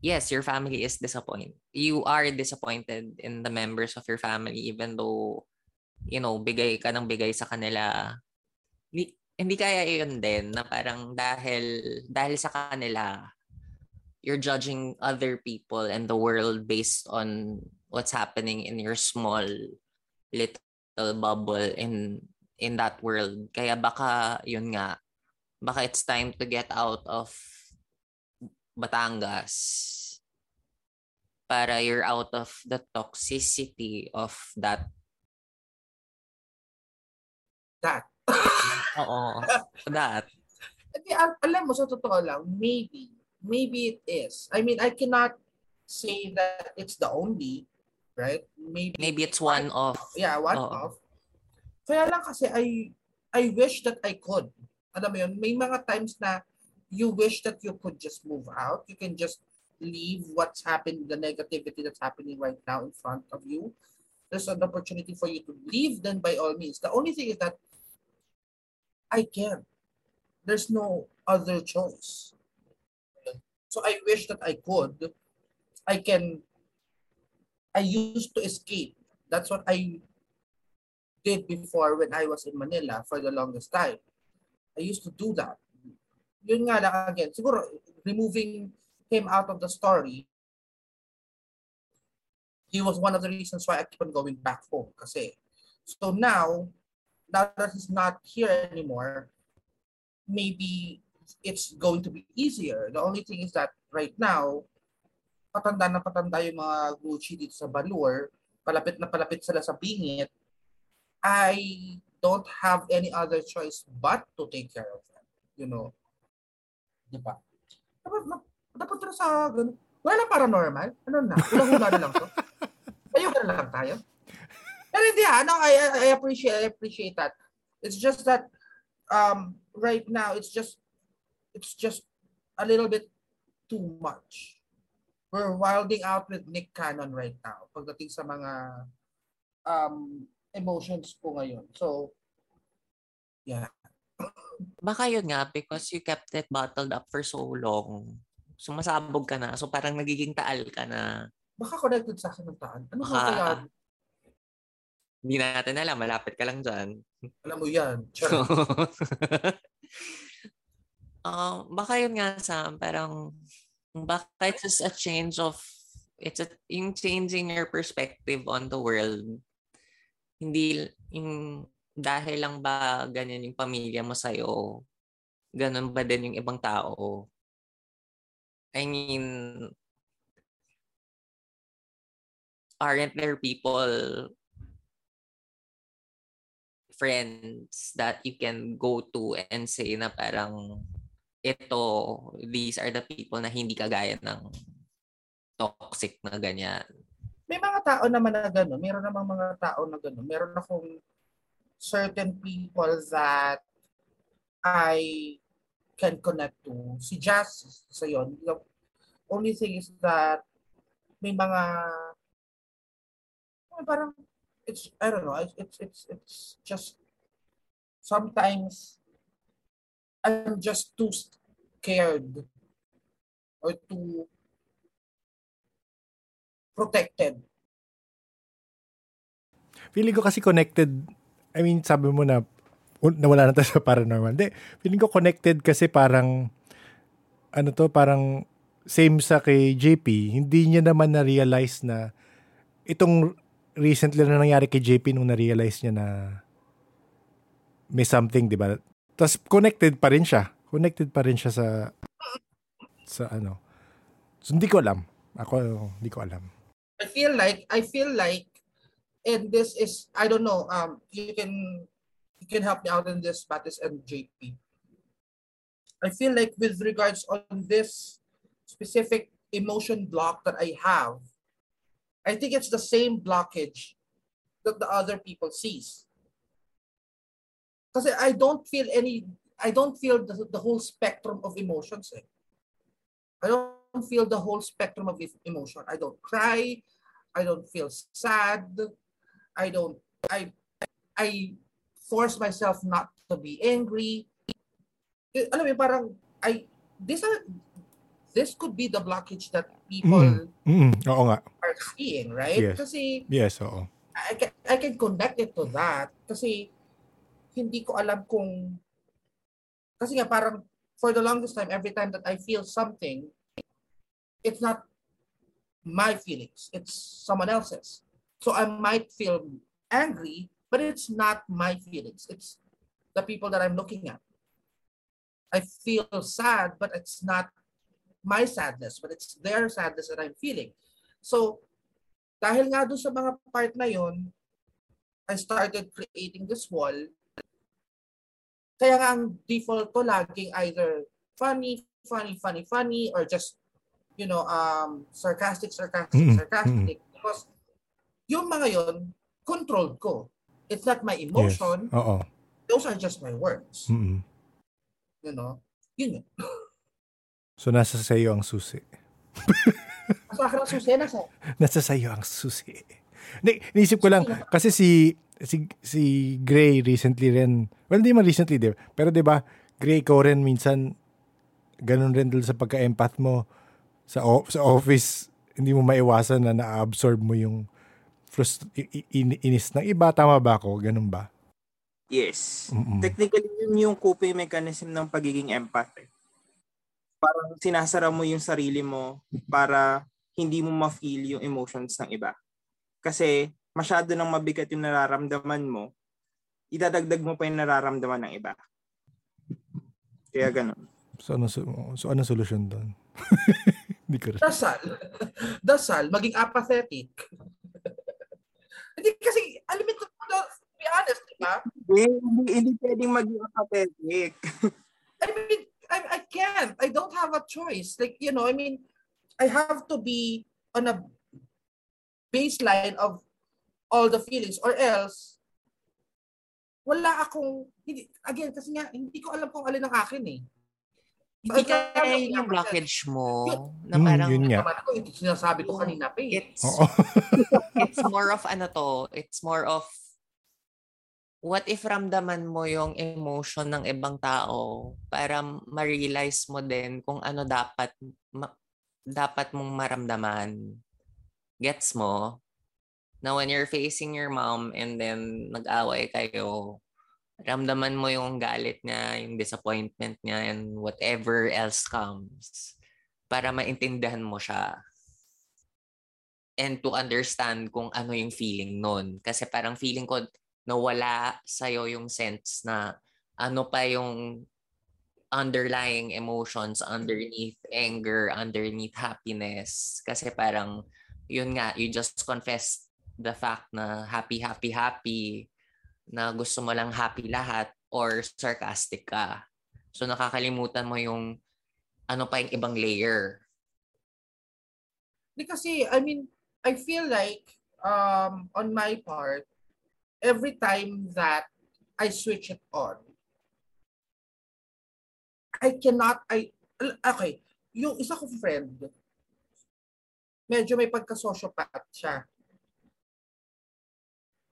yes your family is disappointed you are disappointed in the members of your family even though you know bigay ka ng bigay sa kanila hindi, kaya yun din na parang dahil dahil sa kanila you're judging other people and the world based on what's happening in your small little bubble in in that world. Kaya baka yun nga, baka it's time to get out of Batangas para you're out of the toxicity of that. That. [LAUGHS] Oo. that. [LAUGHS] Hindi, al- alam mo, sa totoo lang, maybe, maybe it is. I mean, I cannot say that it's the only, right? Maybe, Maybe it's one of. Yeah, one Oo. of. Kaya lang kasi I I wish that I could. Alam mo yun, may mga times na you wish that you could just move out. You can just leave what's happening, the negativity that's happening right now in front of you. There's an opportunity for you to leave, then by all means. The only thing is that I can't. There's no other choice. So I wish that I could. I can. I used to escape. That's what I did before when I was in Manila for the longest time. I used to do that. Yun nga lang again, siguro removing him out of the story, he was one of the reasons why I keep on going back home. Kasi, so now, now that he's not here anymore, maybe it's going to be easier. The only thing is that right now, patanda na patanda yung mga Gucci dito sa Balur, palapit na palapit sila sa bingit, I don't have any other choice but to take care of them. You know? Di ba? Dapat, na- dapat na sa ganun. Wala lang paranormal. Ano na? Hula-hula na lang to. [LAUGHS] Ayun na lang tayo. Pero hindi ah, no, I, I- appreciate, I appreciate that. It's just that um, right now, it's just, it's just a little bit too much. We're wilding out with Nick Cannon right now pagdating sa mga um, emotions po ngayon. So, yeah. Baka yun nga, because you kept it bottled up for so long. Sumasabog ka na. So parang nagiging taal ka na. Baka connected sa akin ng taan. Ano Baka, ba kaya? Hindi natin alam. Malapit ka lang dyan. Alam mo yan. Sure. uh, [LAUGHS] baka yun nga, Sam. Parang, baka it's just a change of, it's a, yung changing your perspective on the world. Hindi, yung, dahil lang ba ganyan yung pamilya mo sa'yo, ganun ba din yung ibang tao? I mean, aren't there people friends that you can go to and say na parang ito, these are the people na hindi kagaya ng toxic na ganyan. May mga tao naman na gano'n. Meron namang mga tao na gano'n. Meron akong certain people that I can connect to. Si Jazz, sa yon. The only thing is that may mga parang it's I don't know it's it's it's, just sometimes I'm just too scared or too protected Feeling ko kasi connected, I mean, sabi mo na, nawala na tayo sa paranormal. Hindi, feeling ko connected kasi parang, ano to, parang same sa kay JP, hindi niya naman na-realize na itong recently na nangyari kay JP nung na-realize niya na may something, di ba? Tapos connected pa rin siya. Connected pa rin siya sa sa ano. So, hindi ko alam. Ako, hindi ko alam. I feel like I feel like and this is I don't know um you can you can help me out in this Batis and JP. I feel like with regards on this specific emotion block that I have, I think it's the same blockage that the other people sees. Because I don't feel any I don't feel the, the whole spectrum of emotions. Eh. I don't feel the whole spectrum of emotion. I don't cry. I don't feel sad. I don't I I force myself not to be angry. Eh, Alam mo, parang I this are this could be the blockage that people Mm, oo nga. Are seeing, right? Yes. Kasi Yes, oo. I can, I can connect it to that kasi hindi ko alam kung kasi nga parang for the longest time every time that I feel something it's not my feelings it's someone else's so I might feel angry but it's not my feelings it's the people that I'm looking at I feel sad but it's not my sadness but it's their sadness that I'm feeling So, dahil nga doon sa mga part na yon, I started creating this wall. Kaya nga ang default ko laging either funny, funny, funny, funny, or just, you know, um, sarcastic, sarcastic, Mm, sarcastic. Because yung mga yon controlled ko. It's not my emotion. Oo. Those are just my words. Mm-mm. You know? [LAUGHS] Yun yun. So, nasa sa'yo ang susi. [LAUGHS] Sa akin ang susi na sa [LAUGHS] Nasa sa'yo ang susi. Ni, naisip ko lang, kasi si, si, si Gray recently rin, well, hindi man recently, di ba? Pero di ba, Gray, ikaw rin minsan, ganun rin dun sa pagka-empath mo sa, o- sa office, hindi mo maiwasan na na-absorb mo yung frust- in- inis ng iba. Tama ba ako? Ganun ba? Yes. Mm-mm. Technically, yun yung coping mechanism ng pagiging empath. eh. Parang sinasara mo yung sarili mo para hindi mo ma-feel yung emotions ng iba. Kasi masyado nang mabigat yung nararamdaman mo, idadagdag mo pa yung nararamdaman ng iba. Kaya ganun. So, ano, so, so anong solusyon doon? [LAUGHS] Hindi ko rin. dasal. dasal, maging apathetic. [LAUGHS] Hindi kasi, alam mo, to, to be honest, di ba? Hindi, hindi, hindi pwedeng maging apathetic. I mean, I, I can't. I don't have a choice. Like, you know, I mean, I have to be on a baseline of all the feelings or else wala akong hindi again kasi nga hindi ko alam kung alin ang akin eh. Hindi Ay, kaya kaya- yun yung blockage mo na Mm, parang yun nga. Naman ako, sinasabi ko kanina pa eh. it's it's more of ano to, it's more of what if ramdaman mo yung emotion ng ibang tao para ma-realize mo din kung ano dapat ma- dapat mong maramdaman. Gets mo? Na when you're facing your mom and then nag-away kayo, ramdaman mo yung galit niya, yung disappointment niya, and whatever else comes para maintindihan mo siya and to understand kung ano yung feeling nun. Kasi parang feeling ko nawala sa'yo yung sense na ano pa yung underlying emotions underneath anger, underneath happiness. Kasi parang, yun nga, you just confess the fact na happy, happy, happy, na gusto mo lang happy lahat or sarcastic ka. So nakakalimutan mo yung ano pa yung ibang layer. Kasi, I mean, I feel like um, on my part, every time that I switch it on, I cannot, I, okay, yung isa ko friend, medyo may pagka-sociopath siya.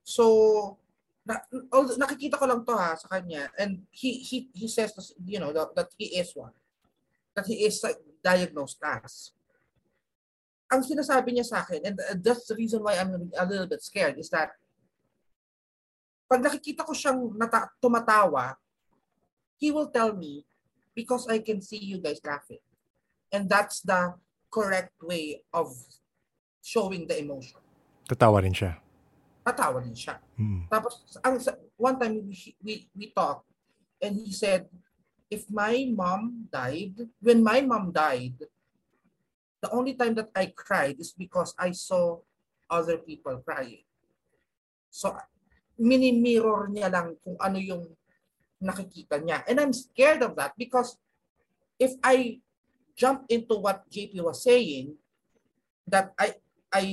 So, na, nakikita ko lang to ha sa kanya and he he he says you know that, that he is one that he is diagnosed as ang sinasabi niya sa akin, and uh, that's the reason why I'm a little bit scared, is that pag nakikita ko siyang nata- tumatawa, he will tell me, because I can see you guys laughing. And that's the correct way of showing the emotion. Tatawa rin siya. Tatawa din siya. Mm. Tapos, ang, one time we, we, we talked, and he said, if my mom died, when my mom died, the only time that I cried is because I saw other people crying. So, mini-mirror niya lang kung ano yung nakikita niya. And I'm scared of that because if I jump into what JP was saying, that I, I,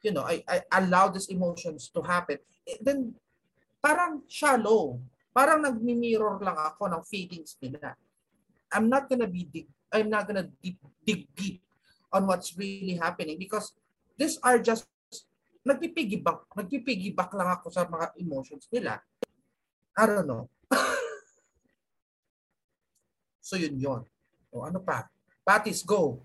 you know, I, I allow these emotions to happen, eh, then parang shallow. Parang nagmi-mirror lang ako ng feelings nila. I'm not gonna be deep, I'm not gonna deep, dig deep on what's really happening because these are just nagpipigibak, nagpipigibak lang ako sa mga emotions nila. I don't know. [LAUGHS] so yun yun. O ano pa? Patis, go.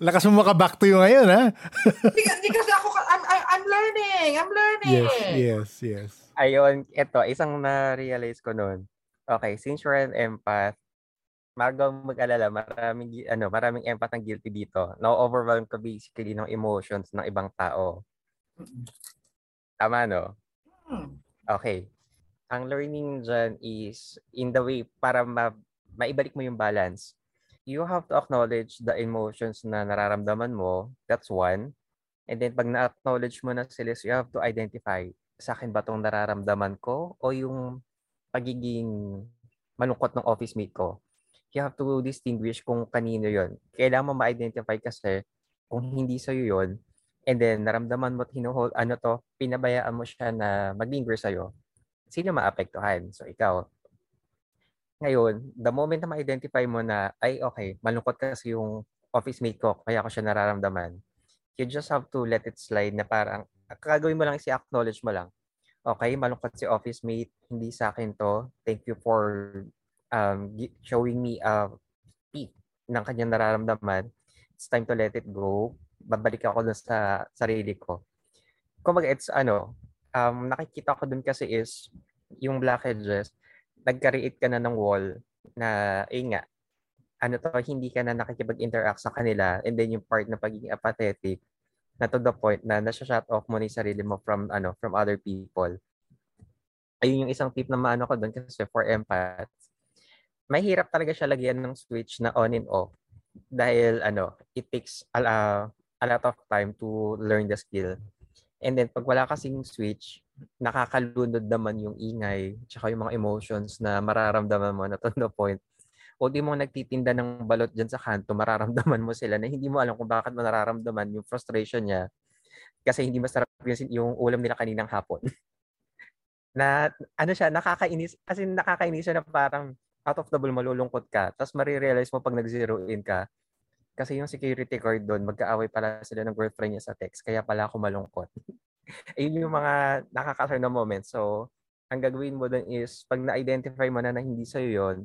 Lakas mo maka-back to you ngayon, ha? Hindi, hindi kasi ako, I'm, I'm, I'm learning. I'm learning. Yes, yes, yes. Ayun, ito, isang na-realize ko noon. Okay, since you're an empath, magang mag-alala, maraming, ano, maraming empath ang guilty dito. Na-overwhelm ka basically ng emotions ng ibang tao. Tama, no? Hmm. Okay. Ang learning dyan is in the way para ma- maibalik mo yung balance. you have to acknowledge the emotions na nararamdaman mo. That's one. And then pag na-acknowledge mo na sila, so you have to identify, sa akin ba itong nararamdaman ko o yung pagiging malungkot ng office mate ko. You have to distinguish kung kanino yon. Kailangan mo ma-identify kasi kung hindi sa'yo yon and then naramdaman mo at hinuhold, ano to, pinabayaan mo siya na mag-linger sa'yo, sino maapektuhan? So ikaw. Ngayon, the moment na ma-identify mo na, ay okay, malungkot kasi yung office mate ko, kaya ako siya nararamdaman you just have to let it slide na parang, kagawin mo lang is acknowledge mo lang. Okay, malungkot si office mate, hindi sa akin to. Thank you for um, showing me a peak ng kanyang nararamdaman. It's time to let it go. Babalik ako dun sa sarili ko. Kumbaga, it's ano, um, nakikita ko dun kasi is yung blockages, nag-create ka na ng wall na, eh nga, ano to, hindi ka na nakikipag-interact sa kanila and then yung part na pagiging apathetic na to the point na nasa-shut off mo na yung sarili mo from ano from other people. Ayun yung isang tip na maano ko doon kasi for empaths. Mahirap talaga siya lagyan ng switch na on and off dahil ano, it takes a, a lot of time to learn the skill. And then pag wala kasing switch, nakakalunod naman yung ingay, tsaka yung mga emotions na mararamdaman mo na to the point o di mo nagtitinda ng balot dyan sa kanto, mararamdaman mo sila na hindi mo alam kung bakit mo nararamdaman yung frustration niya kasi hindi masarap yung, yung ulam nila kaninang hapon. [LAUGHS] na ano siya, nakakainis, as in nakakainis siya na parang out of the blue malulungkot ka, tapos marirealize mo pag nag-zero in ka, kasi yung security guard doon, magkaaway pala sila ng girlfriend niya sa text, kaya pala ako malungkot. [LAUGHS] Ayun yung mga nakakasar na moments. So, ang gagawin mo doon is, pag na-identify mo na na hindi sa'yo yon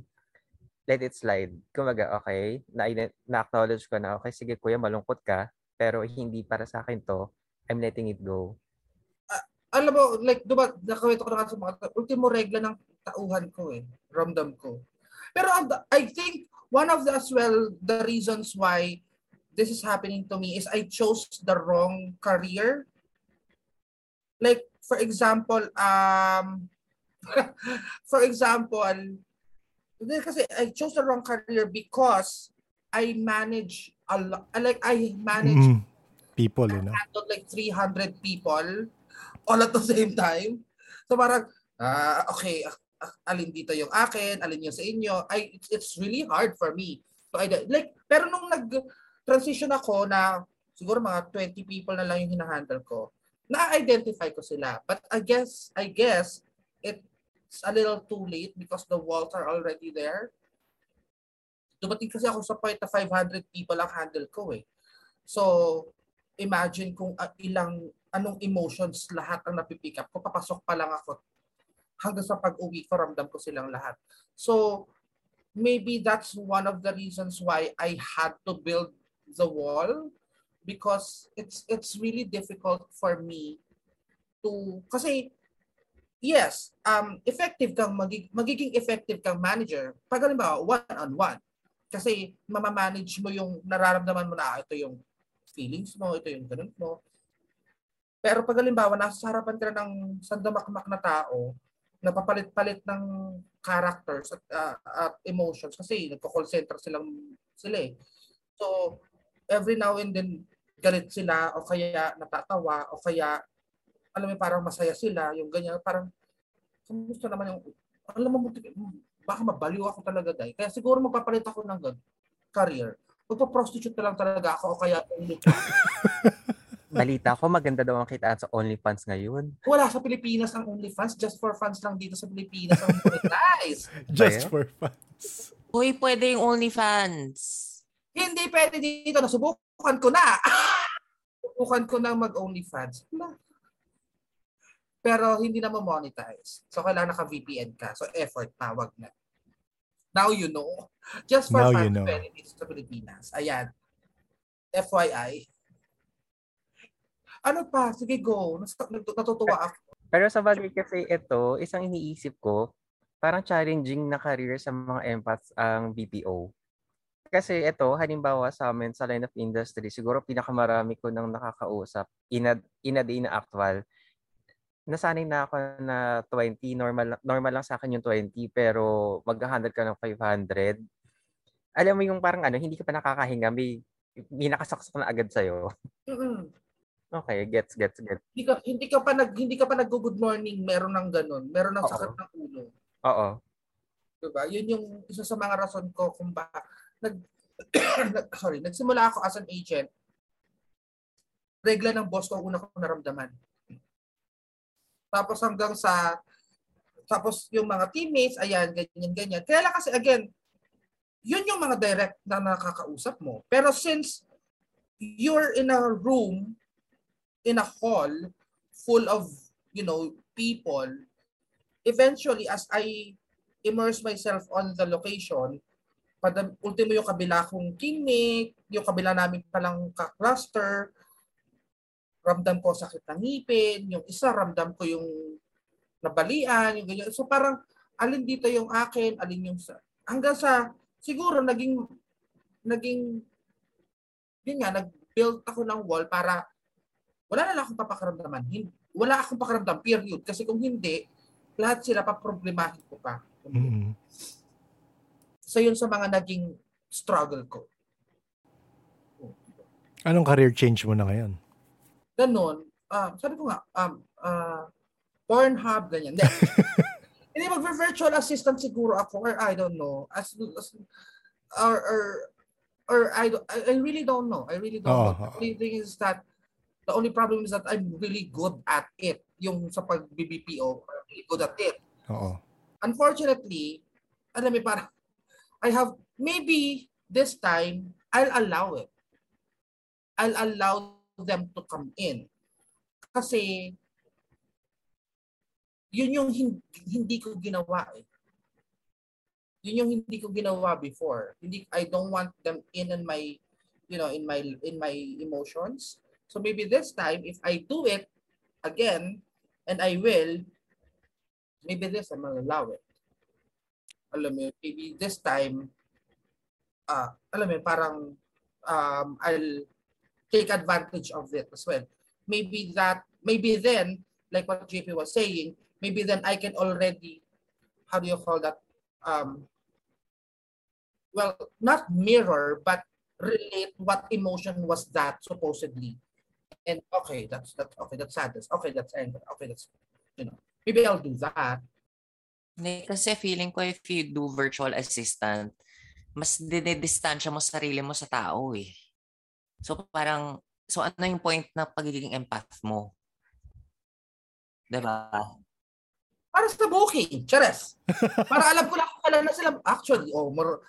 let it slide. Kumaga, okay, na, na-acknowledge ko na, okay, sige kuya, malungkot ka, pero hindi para sa akin to, I'm letting it go. Uh, alam mo, like, diba, nakawito ko na sa mga, ultimo regla ng tauhan ko eh, ramdam ko. Pero I think one of the as well, the reasons why this is happening to me is I chose the wrong career. Like, for example, um, [LAUGHS] for example, kasi I chose the wrong career because I manage a lot, like I manage mm, people, you know. like 300 people all at the same time. So parang, uh, okay, alin dito yung akin, alin yung sa inyo. I, it's, really hard for me. So I, like, pero nung nag-transition ako na siguro mga 20 people na lang yung hinahandle ko, na-identify ko sila. But I guess, I guess, it it's a little too late because the walls are already there. Dumating kasi ako sa point na 500 people ang handle ko eh. So, imagine kung uh, ilang, anong emotions lahat ang napipick up ko. Papasok pa lang ako. Hanggang sa pag-uwi ko, ramdam ko silang lahat. So, maybe that's one of the reasons why I had to build the wall because it's it's really difficult for me to kasi yes, um, effective kang, magig- magiging effective kang manager pag halimbawa one-on-one. Kasi mamamanage mo yung nararamdaman mo na ah, ito yung feelings mo, ito yung ganun mo. Pero pag halimbawa, nasa harapan ka ng sandamakmak na tao, napapalit-palit ng characters at, uh, at emotions kasi nagko-call center silang sila eh. So, every now and then, galit sila o kaya natatawa o kaya alam mo parang masaya sila, yung ganyan, parang kumusta naman yung, alam mo, baka mabaliw ako talaga dahil. Kaya siguro magpapalit ako ng career. Magpa-prostitute na lang talaga ako o kaya [LAUGHS] Balita ko, maganda daw ang kitaan sa OnlyFans ngayon. Wala sa Pilipinas ang OnlyFans. Just for fans lang dito sa Pilipinas ang guys. [LAUGHS] Just for fans. Uy, pwede yung OnlyFans. Hindi pwede dito. Nasubukan ko na. [LAUGHS] Subukan ko na mag-OnlyFans. Pero hindi na mo-monetize. So, kailangan naka-VPN ka. So, effort na, wag na. Now you know. Just for Now fun you know. benefits sa Pilipinas. Ayan. FYI. Ano pa? Sige, go. Natutuwa ako. Pero sa bagay kasi ito, isang iniisip ko, parang challenging na career sa mga empaths ang BPO. Kasi ito, halimbawa sa amin sa line of industry, siguro pinakamarami ko nang nakakausap in a, in a day na actual nasanay na ako na 20, normal normal lang sa akin yung 20 pero mag-handle ka ng 500. alam mo yung parang ano, hindi ka pa nakakahinga, may, may nakasaksak na agad sa'yo. Mm-mm. Okay, gets, gets, gets. Hindi ka hindi ka pa nag hindi ka pa nag good morning, meron ng ganun. Meron ng sakit ng ulo. Oo. Diba? Yun yung isa sa mga rason ko kung ba nag, [COUGHS] sorry, nagsimula ako as an agent. Regla ng boss ko una ko naramdaman. Tapos hanggang sa tapos yung mga teammates, ayan, ganyan, ganyan. Kaya lang kasi again, yun yung mga direct na nakakausap mo. Pero since you're in a room, in a hall, full of, you know, people, eventually as I immerse myself on the location, padam, ultimo yung kabila kong teammate, yung kabila namin palang ka-cluster, ramdam ko sakit ng ngipin, yung isa ramdam ko yung nabalian, yung ganyan. So parang alin dito yung akin, alin yung sa hanggang sa siguro naging naging yun nga nag-build ako ng wall para wala na lang akong papakaramdaman. Wala akong pakaramdam, period. Kasi kung hindi, lahat sila pa problemahin ko pa. Mm. So yun sa mga naging struggle ko. Anong career change mo na ngayon? Ganon. Um, sabi ko nga, um, uh, Pornhub, ganyan. Hindi. [LAUGHS] Hindi, mag-virtual assistant siguro ako or I don't know. As, as or, or, or I, don't, I, I really don't know. I really don't Oo, know. The thing is that the only problem is that I'm really good at it. Yung sa pag-BBPO, I'm really good at it. Oo. Unfortunately, alam mo, parang, I have, maybe this time, I'll allow it. I'll allow them to come in. Kasi, yun yung hindi, hindi ko ginawa eh. Yun yung hindi ko ginawa before. Hindi, I don't want them in in my, you know, in my, in my emotions. So maybe this time, if I do it again, and I will, maybe this time I'll allow it. Alam mo, maybe this time, uh, alam mo, parang um, I'll take advantage of it as well. Maybe that, maybe then, like what JP was saying, maybe then I can already, how do you call that? Um, well, not mirror, but relate what emotion was that supposedly. And okay, that's that. Okay, that's sadness. Okay, that's anger. Okay, that's you know. Maybe I'll do that. Hindi, kasi feeling ko if you do virtual assistant, mas dinidistansya mo sarili mo sa tao eh. So parang, so ano yung point na pagiging empath mo? Diba? Para sa booking, chares. Para alam ko lang kung kailan na sila. Actually, oh, more,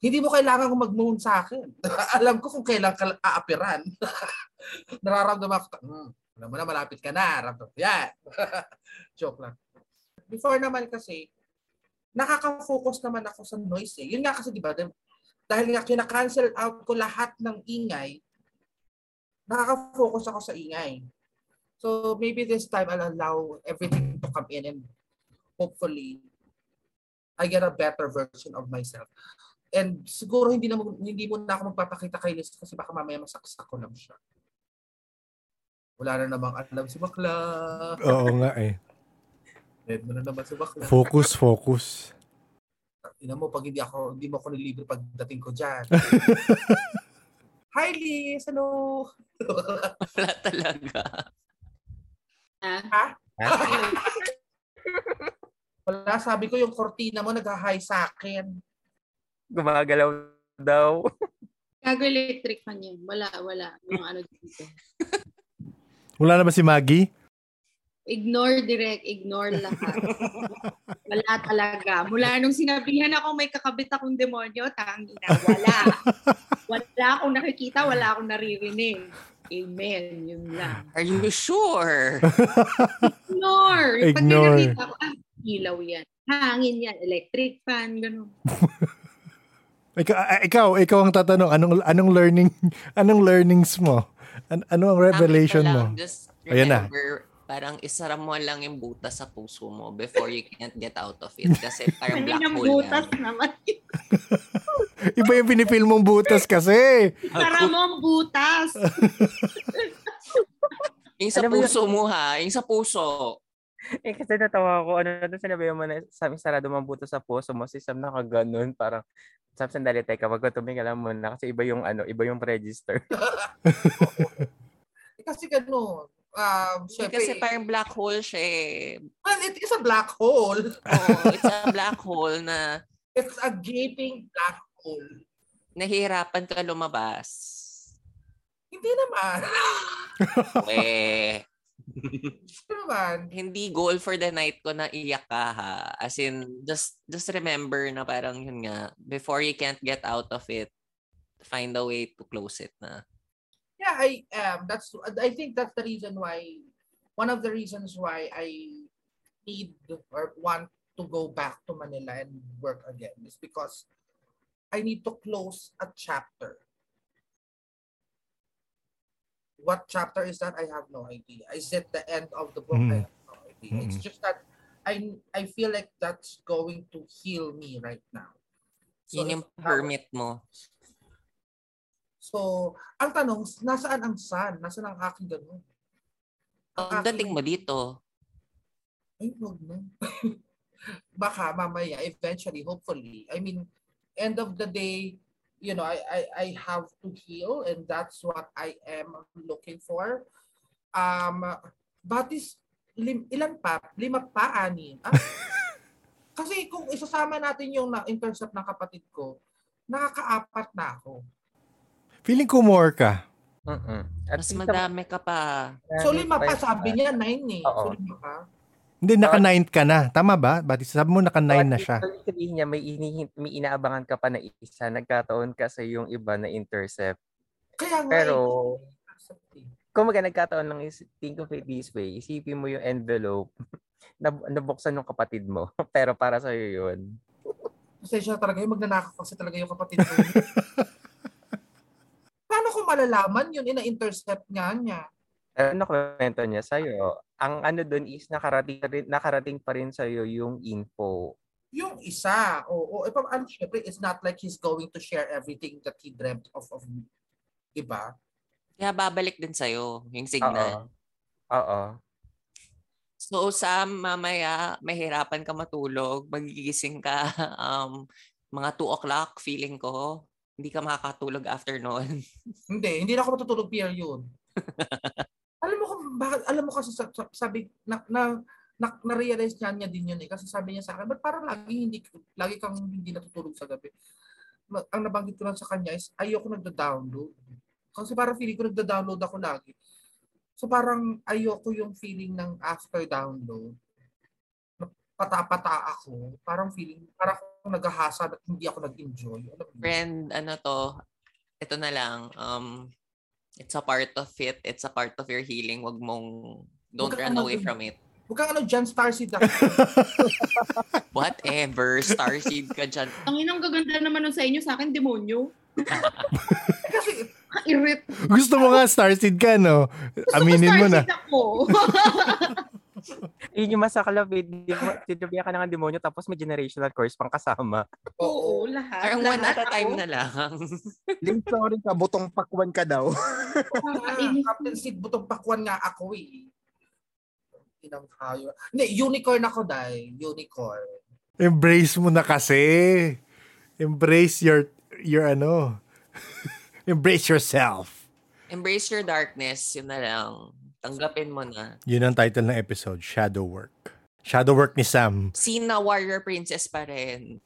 hindi mo kailangan kung mag-moon sa akin. [LAUGHS] alam ko kung kailan ka aapiran. [LAUGHS] Nararamdaman ko, hmm, alam mo na, malapit ka na. Ramdam, yan. [LAUGHS] Joke lang. Before naman kasi, nakaka-focus naman ako sa noise eh. Yun nga kasi, di ba, dahil- nga kina-cancel out ko lahat ng ingay, nakaka-focus ako sa ingay. So maybe this time I'll allow everything to come in and hopefully I get a better version of myself. And siguro hindi na hindi mo na ako magpapakita kay Liz kasi baka mamaya masaksak ko lang siya. Wala na namang alam si bakla. Oo nga eh. Dead mo na naman si bakla. Focus, focus. Tingnan mo, pag hindi ako, hindi mo ako nilibre pagdating ko dyan. [LAUGHS] Hi Liz, ano? Wala talaga. Ah, [LAUGHS] Wala, sabi ko yung kortina mo nag-hi sa akin. Gumagalaw daw. Gago electric fan yan. Wala, wala. Yung ano dito. Wala na ba si Maggie? Ignore direct, ignore lahat. Wala talaga. Mula nung sinabihan ako may kakabit akong demonyo, tangina, wala. Wala akong nakikita, wala akong naririnig. Amen. Yun lang. Are you sure? Ignore. Pag Ignore. nakita ko, ah, ilaw yan. Hangin yan. Electric fan. Ganun. Ikaw, ah, ikaw, ikaw ang tatanong, anong anong learning [LAUGHS] anong learnings mo? An- ano ang revelation mo? Just Ayan na. remember, parang isara mo lang yung butas sa puso mo before you can't get out of it. Kasi parang black hole butas yan. naman. [LAUGHS] Iba yung pinipil mong butas kasi. Para mo ang butas. [LAUGHS] Yung sa puso mo ha, yung sa puso. Eh, kasi natawa ko, ano na sinabi mo na sa sarado mang buto sa puso mo, si Sam nakaganon, parang, Sam, sandali, teka, wag ko tumingin lang muna kasi iba yung, ano, iba yung register. [LAUGHS] Eh, kasi gano'n. Um, syempre, Kasi parang black hole siya eh. well, it is a black hole. [LAUGHS] Oo, it's a black hole na It's a gaping black hole. nahihirapan ka lumabas. Hindi naman. [LAUGHS] Eh, naman. hindi goal for the night ko na iyak ka ha. As in, just, just remember na parang yun nga, before you can't get out of it, find a way to close it na. Yeah, I am. That's I think that's the reason why one of the reasons why I need or want to go back to Manila and work again is because I need to close a chapter. What chapter is that? I have no idea. Is it the end of the book? I Mm. have no idea. It's Mm. just that I I feel like that's going to heal me right now. Yun yung it's permit mo. So, ang tanong, nasaan ang sun? Nasaan ang aking ganun? Ang Ang dating aking- mo dito, Ay, wag na. [LAUGHS] Baka mamaya, eventually, hopefully. I mean, end of the day, you know, I, I, I have to heal and that's what I am looking for. Um, batis, lim, ilan pa? Lima pa, anim? Ah? [LAUGHS] Kasi kung isasama natin yung na-intercept ng kapatid ko, nakakaapat na ako. Feeling ko more ka. Mm-mm. At mas madami ka pa. So lima pa, sabi niya, nine eh. So Oo. lima pa. Hindi, naka-9 ka na. Tama ba? Batis, sabi mo naka-9 na siya. Sabihin niya, may, ini, may inaabangan ka pa na isa. Nagkataon kasi yung iba na intercept. Kaya nga, Pero, eh, kung maga nagkataon lang is think of it this way, isipin mo yung envelope [LAUGHS] na nabuksan ng kapatid mo. [LAUGHS] Pero para sa yun. Pasensya talaga yung magnanakaw kasi talaga yung kapatid ko. [LAUGHS] Paano ko malalaman yun? Ina-intercept nga niya. Ano kwento niya sa'yo? Ang ano doon is nakarating, rin- nakarating pa rin sa'yo yung info. Yung isa, oo. Oh, oh, ano, syempre, it's not like he's going to share everything that he dreamt of of me. Diba? Kaya babalik din sa'yo yung signal. Oo. Oo. So, Sam, mamaya, mahirapan ka matulog. Magigising ka [LAUGHS] um, mga 2 o'clock, feeling ko. Hindi ka makakatulog after noon. [LAUGHS] Hindi, hindi na ako matutulog Pierre [LAUGHS] yun. alam mo kung bakit, alam mo kasi sa- sa- sabi, na, na, na, na-realize niya, niya din yun eh. Kasi sabi niya sa akin, ba't parang lagi, hindi, lagi kang hindi natutulog sa gabi? Ang nabanggit ko lang sa kanya is, ayoko nagda-download. Kasi parang feeling ko nagda-download ako lagi. So parang ayoko yung feeling ng after download. Pata-pata ako. Parang feeling, parang akong naghahasa at hindi ako nag-enjoy. Alam? Friend, ano to, ito na lang. Um, it's a part of it. It's a part of your healing. Wag mong, don't Huwag run away mag- from it. Huwag kang ano dyan, Starseed ako. [LAUGHS] Whatever, starseed ka dyan. Ang inang gaganda naman nun sa inyo, sa akin, demonyo. Kasi Irit. Gusto mo nga starseed ka, no? Aminin mo na. ako. [LAUGHS] [LAUGHS] Yun yung masaklap eh. Tinubia ka na ng demonyo tapos may generational curse pang kasama. Oo, lahat. Parang one at a time na lang. [LAUGHS] Lim, sorry ka, butong pakwan ka daw. [LAUGHS] Captain Sid, butong pakwan nga ako eh. Inang hayo. Hindi, unicorn ako dahil. Unicorn. Embrace mo na kasi. Embrace your, your ano. Embrace yourself. Embrace your darkness, yun na lang. Tanggapin mo na. Yun ang title ng episode, Shadow Work. Shadow Work ni Sam. Sina warrior princess pa rin.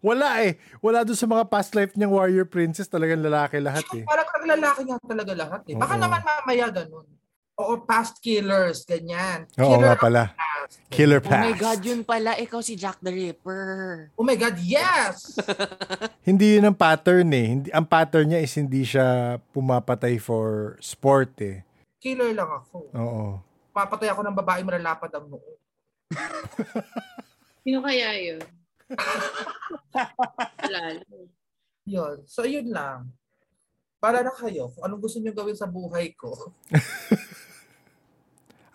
Wala eh. Wala doon sa mga past life niyang warrior princess. Talagang lalaki lahat eh. Parang parang lalaki nga talaga lahat eh. Baka Oo. naman mamaya ganun. Oo, past killers, ganyan. Oo Killer nga pala. past. Killer Oh my past. God, yun pala. Ikaw si Jack the Ripper. Oh my God, yes! [LAUGHS] Hindi yun ang pattern eh. Hindi, ang pattern niya is hindi siya pumapatay for sport eh. Killer lang ako. Oo. Papatay ako ng babae malalapad ang noo. Sino kaya yun? [LAUGHS] Wala. Yun. So, yun lang. Para na kayo kung anong gusto niyo gawin sa buhay ko. [LAUGHS]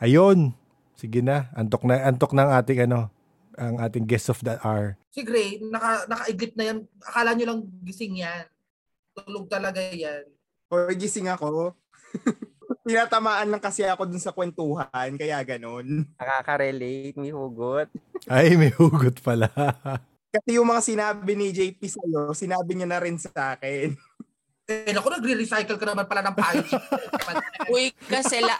Ayun. Sige na. Antok na antok ng ating ano, ang ating guest of the hour. Si Gray, naka, naka-iglip na yan. Akala nyo lang gising yan. Tulog talaga yan. Or gising ako. [LAUGHS] tinatamaan lang kasi ako dun sa kwentuhan, kaya ganun. [LAUGHS] Nakaka-relate, may hugot. Ay, may hugot pala. [LAUGHS] Kasi yung mga sinabi ni JP sa'yo, sinabi niya na rin sa akin. Eh, naku, nagre-recycle ka naman pala ng payo. [LAUGHS] Uy, kasi la-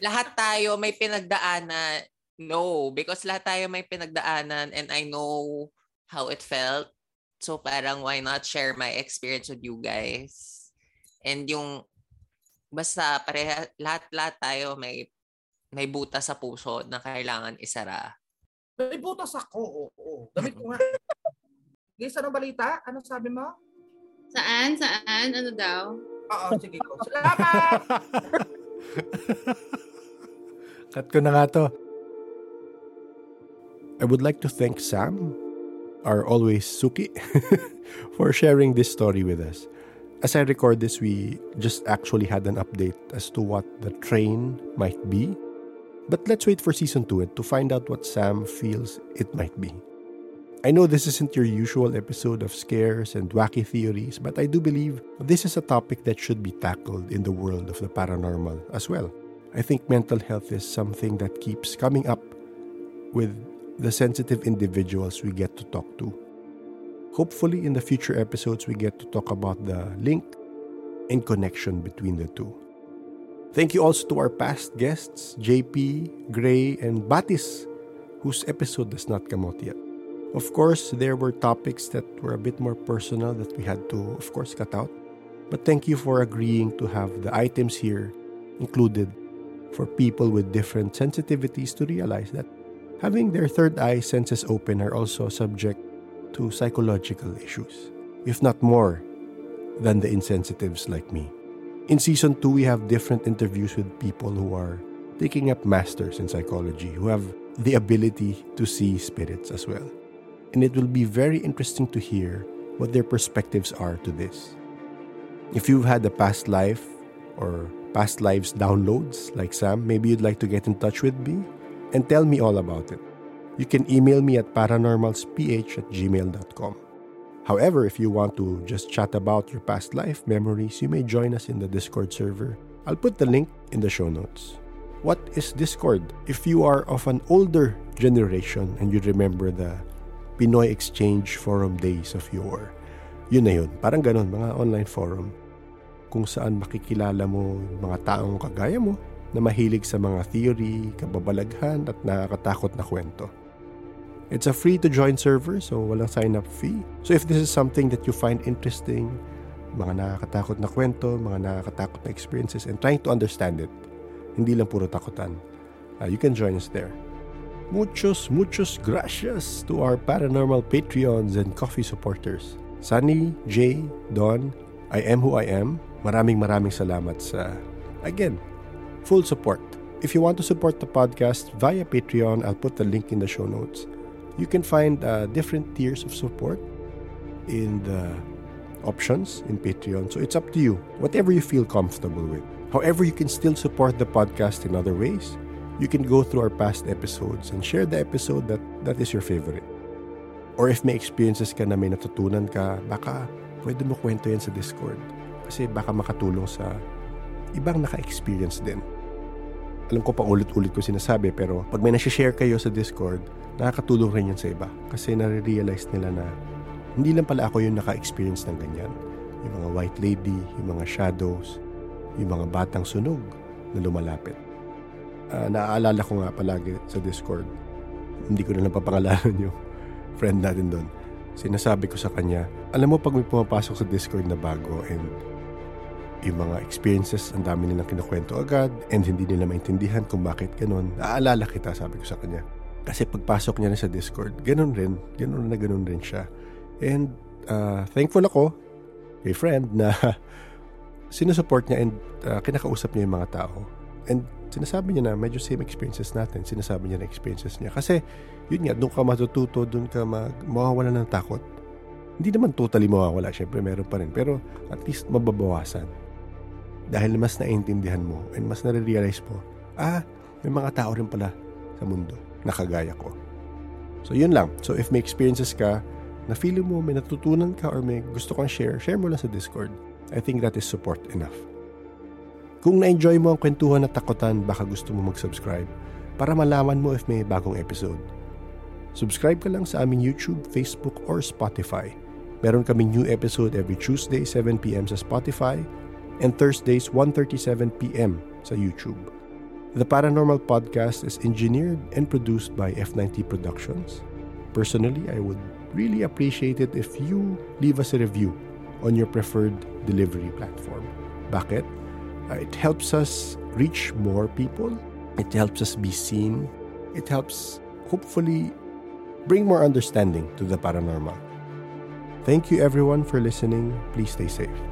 lahat tayo may pinagdaanan. No, because lahat tayo may pinagdaanan and I know how it felt. So parang why not share my experience with you guys? And yung basta pareha lahat lahat tayo may may buta sa puso na kailangan isara. May butas ako, oo. Damit ko nga. [LAUGHS] Guys, anong balita? Ano sabi mo? Saan? Saan? Ano daw? Oo, sige ko. [LAUGHS] Salamat! Cut ko na nga to. I would like to thank Sam, our always Suki, [LAUGHS] for sharing this story with us. As I record this, we just actually had an update as to what the train might be. But let's wait for season 2 eh, to find out what Sam feels it might be. I know this isn't your usual episode of scares and wacky theories, but I do believe this is a topic that should be tackled in the world of the paranormal as well. I think mental health is something that keeps coming up with the sensitive individuals we get to talk to. Hopefully, in the future episodes, we get to talk about the link and connection between the two. Thank you also to our past guests, JP, Gray, and Batis, whose episode does not come out yet. Of course, there were topics that were a bit more personal that we had to, of course, cut out. But thank you for agreeing to have the items here included for people with different sensitivities to realize that having their third eye senses open are also a subject to psychological issues, if not more than the insensitives like me. In season 2, we have different interviews with people who are taking up masters in psychology, who have the ability to see spirits as well. And it will be very interesting to hear what their perspectives are to this. If you've had a past life or past lives downloads like Sam, maybe you'd like to get in touch with me and tell me all about it. You can email me at paranormalsph at gmail.com. However, if you want to just chat about your past life memories, you may join us in the Discord server. I'll put the link in the show notes. What is Discord? If you are of an older generation and you remember the Pinoy Exchange Forum days of yore, yun na yun. Parang ganun, mga online forum. Kung saan makikilala mo mga taong kagaya mo na mahilig sa mga theory, kababalaghan at nakakatakot na kwento. It's a free to join server so walang sign up fee. So if this is something that you find interesting, mga nakakatakot na kwento, mga nakakatakot na experiences and trying to understand it, hindi lang puro takutan, uh, you can join us there. Muchos, muchos gracias to our paranormal Patreons and coffee supporters. Sunny, Jay, Don, I am who I am. Maraming maraming salamat sa, again, full support. If you want to support the podcast via Patreon, I'll put the link in the show notes. You can find uh, different tiers of support in the options in Patreon. So it's up to you, whatever you feel comfortable with. However, you can still support the podcast in other ways. You can go through our past episodes and share the episode that, that is your favorite. Or if may experiences ka na may natutunan ka, baka pwede mo kwento yan sa Discord. Kasi baka makatulong sa ibang naka-experience din. Alam ko pa ulit-ulit ko sinasabi pero pag may nasi-share kayo sa Discord, nakakatulong rin yan sa iba. Kasi nare-realize nila na hindi lang pala ako yung naka-experience ng ganyan. Yung mga white lady, yung mga shadows, yung mga batang sunog na lumalapit. Uh, naaalala ko nga palagi sa Discord, hindi ko na lang papangalanan yung friend natin doon. Sinasabi ko sa kanya, alam mo pag may pumapasok sa Discord na bago and yung mga experiences, ang dami nilang kinukwento agad and hindi nila maintindihan kung bakit ganun. Naaalala kita, sabi ko sa kanya. Kasi pagpasok niya na sa Discord, ganun rin. Ganun na ganun rin siya. And uh, thankful ako kay friend na [LAUGHS] sinusupport niya and uh, kinakausap niya yung mga tao. And sinasabi niya na medyo same experiences natin. Sinasabi niya na experiences niya. Kasi yun nga, doon ka matututo, doon ka mag, mawawala ng takot. Hindi naman totally mawawala. Siyempre, meron pa rin. Pero at least mababawasan dahil mas naiintindihan mo and mas nare-realize mo, ah, may mga tao rin pala sa mundo na kagaya ko. So, yun lang. So, if may experiences ka, na feel mo may natutunan ka or may gusto kang share, share mo lang sa Discord. I think that is support enough. Kung na-enjoy mo ang kwentuhan at takotan, baka gusto mo mag-subscribe para malaman mo if may bagong episode. Subscribe ka lang sa aming YouTube, Facebook, or Spotify. Meron kaming new episode every Tuesday, 7pm sa Spotify, and Thursdays, 1.37pm sa YouTube. The Paranormal Podcast is engineered and produced by F90 Productions. Personally, I would really appreciate it if you leave us a review on your preferred delivery platform. Bakit? Uh, it helps us reach more people. It helps us be seen. It helps, hopefully, bring more understanding to the paranormal. Thank you everyone for listening. Please stay safe.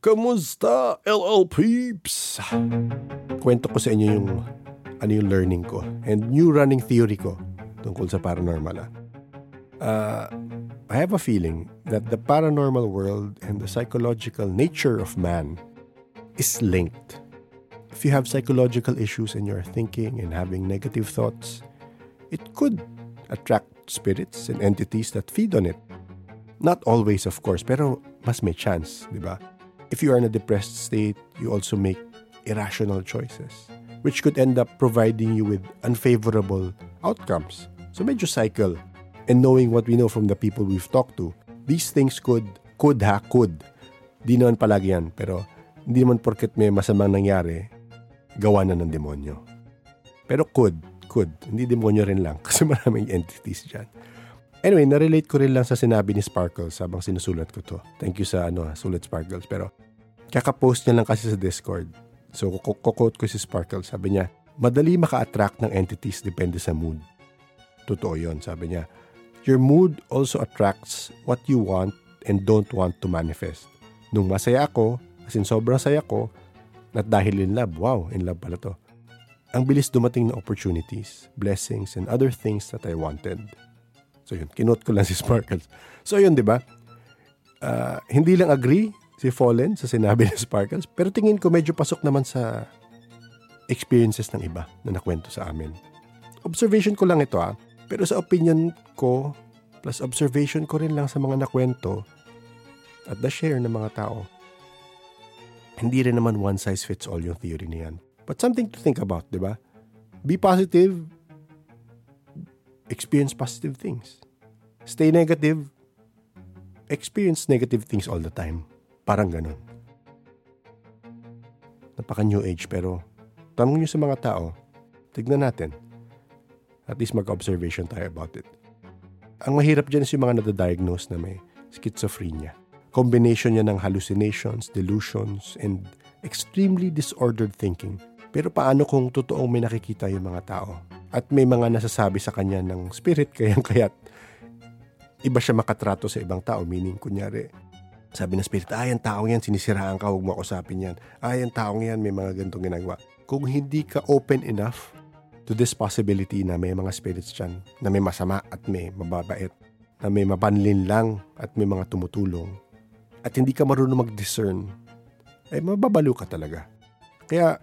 Kamusta, LL Peeps? Kwento ko sa inyo yung ano yung learning ko and new running theory ko tungkol sa paranormal. Uh, I have a feeling that the paranormal world and the psychological nature of man is linked. If you have psychological issues in your thinking and having negative thoughts, it could attract spirits and entities that feed on it. Not always, of course, pero mas may chance, di ba? If you are in a depressed state, you also make irrational choices, which could end up providing you with unfavorable outcomes. So medyo cycle. And knowing what we know from the people we've talked to, these things could, could ha, could. Di naman palagi yan, pero hindi naman porket may masamang nangyari, gawa na ng demonyo. Pero could, could. Hindi demonyo rin lang [LAUGHS] kasi maraming entities dyan. Anyway, narelate ko rin lang sa sinabi ni Sparkles habang sinusulat ko to. Thank you sa ano, ha, sulat Sparkles. Pero kaka-post niya lang kasi sa Discord. So, kukote ko si Sparkles. Sabi niya, madali maka-attract ng entities depende sa mood. Totoo yon sabi niya. Your mood also attracts what you want and don't want to manifest. Nung masaya ako, as in sobrang saya ko, at dahil in love, wow, in love pala to. Ang bilis dumating na opportunities, blessings, and other things that I wanted. So yun, kinote ko lang si [LAUGHS] Sparkles. So yun, di ba? Uh, hindi lang agree si Fallen sa sinabi ni Sparkles, pero tingin ko medyo pasok naman sa experiences ng iba na nakwento sa amin. Observation ko lang ito ah, pero sa opinion ko, plus observation ko rin lang sa mga nakwento at the share ng mga tao, hindi rin naman one size fits all yung theory niyan. But something to think about, di ba? Be positive, experience positive things. Stay negative, experience negative things all the time. Parang ganun. Napaka new age pero tanong nyo sa mga tao, tignan natin. At least mag-observation tayo about it. Ang mahirap dyan is yung mga nadadiagnose na may schizophrenia. Combination niya ng hallucinations, delusions, and extremely disordered thinking. Pero paano kung totoong may nakikita yung mga tao? At may mga nasasabi sa kanya ng spirit, [LAUGHS] kayang kaya't iba siya makatrato sa ibang tao. Meaning, kunyari, sabi ng spirit, ay, ang taong yan, sinisiraan ka, huwag mo usapin yan. Ay, ang taong yan, may mga ganitong ginagawa. Kung hindi ka open enough to this possibility na may mga spirits dyan, na may masama at may mababait, na may mapanlin lang at may mga tumutulong, at hindi ka marunong mag-discern, ay mababalo ka talaga. Kaya,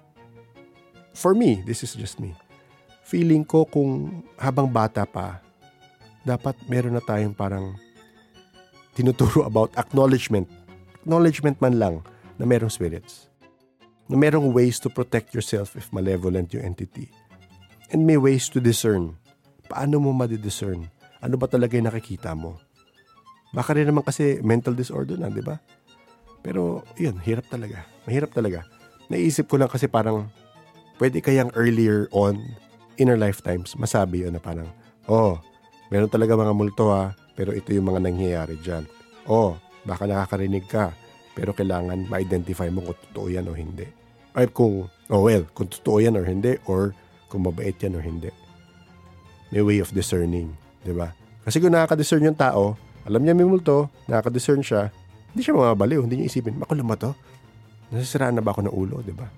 for me, this is just me, feeling ko kung habang bata pa, dapat meron na tayong parang tinuturo about acknowledgement. Acknowledgement man lang na merong spirits. Na merong ways to protect yourself if malevolent yung entity. And may ways to discern. Paano mo madidiscern? Ano ba talaga yung nakikita mo? Baka rin naman kasi mental disorder na, di ba? Pero, yun, hirap talaga. Mahirap talaga. Naisip ko lang kasi parang, pwede kayang earlier on, in our lifetimes, masabi yun na parang, oh, meron talaga mga multo ha, pero ito yung mga nangyayari dyan. Oh, baka nakakarinig ka, pero kailangan ma-identify mo kung totoo yan o hindi. Ay, kung, oh well, kung totoo yan or hindi, or kung mabait yan or hindi. May way of discerning, di ba? Kasi kung nakaka-discern yung tao, alam niya may multo, nakaka-discern siya, hindi siya mababaliw, hindi niya isipin, lang ba to? Nasisiraan na ba ako ng ulo, di ba?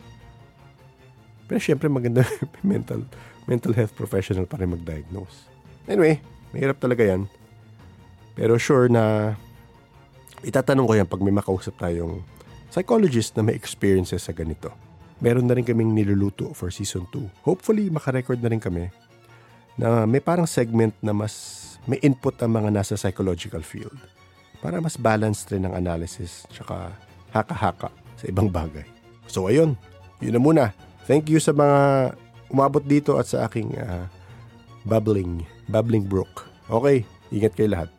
Pero syempre maganda [LAUGHS] mental mental health professional pa rin mag-diagnose. Anyway, mahirap talaga yan. Pero sure na itatanong ko yan pag may makausap tayong psychologist na may experiences sa ganito. Meron na rin kaming niluluto for season 2. Hopefully, makarecord na rin kami na may parang segment na mas may input ang mga nasa psychological field para mas balanced rin ang analysis tsaka haka-haka sa ibang bagay. So ayun, yun na muna. Thank you sa mga umabot dito at sa aking uh, bubbling, bubbling brook. Okay, ingat kayo lahat.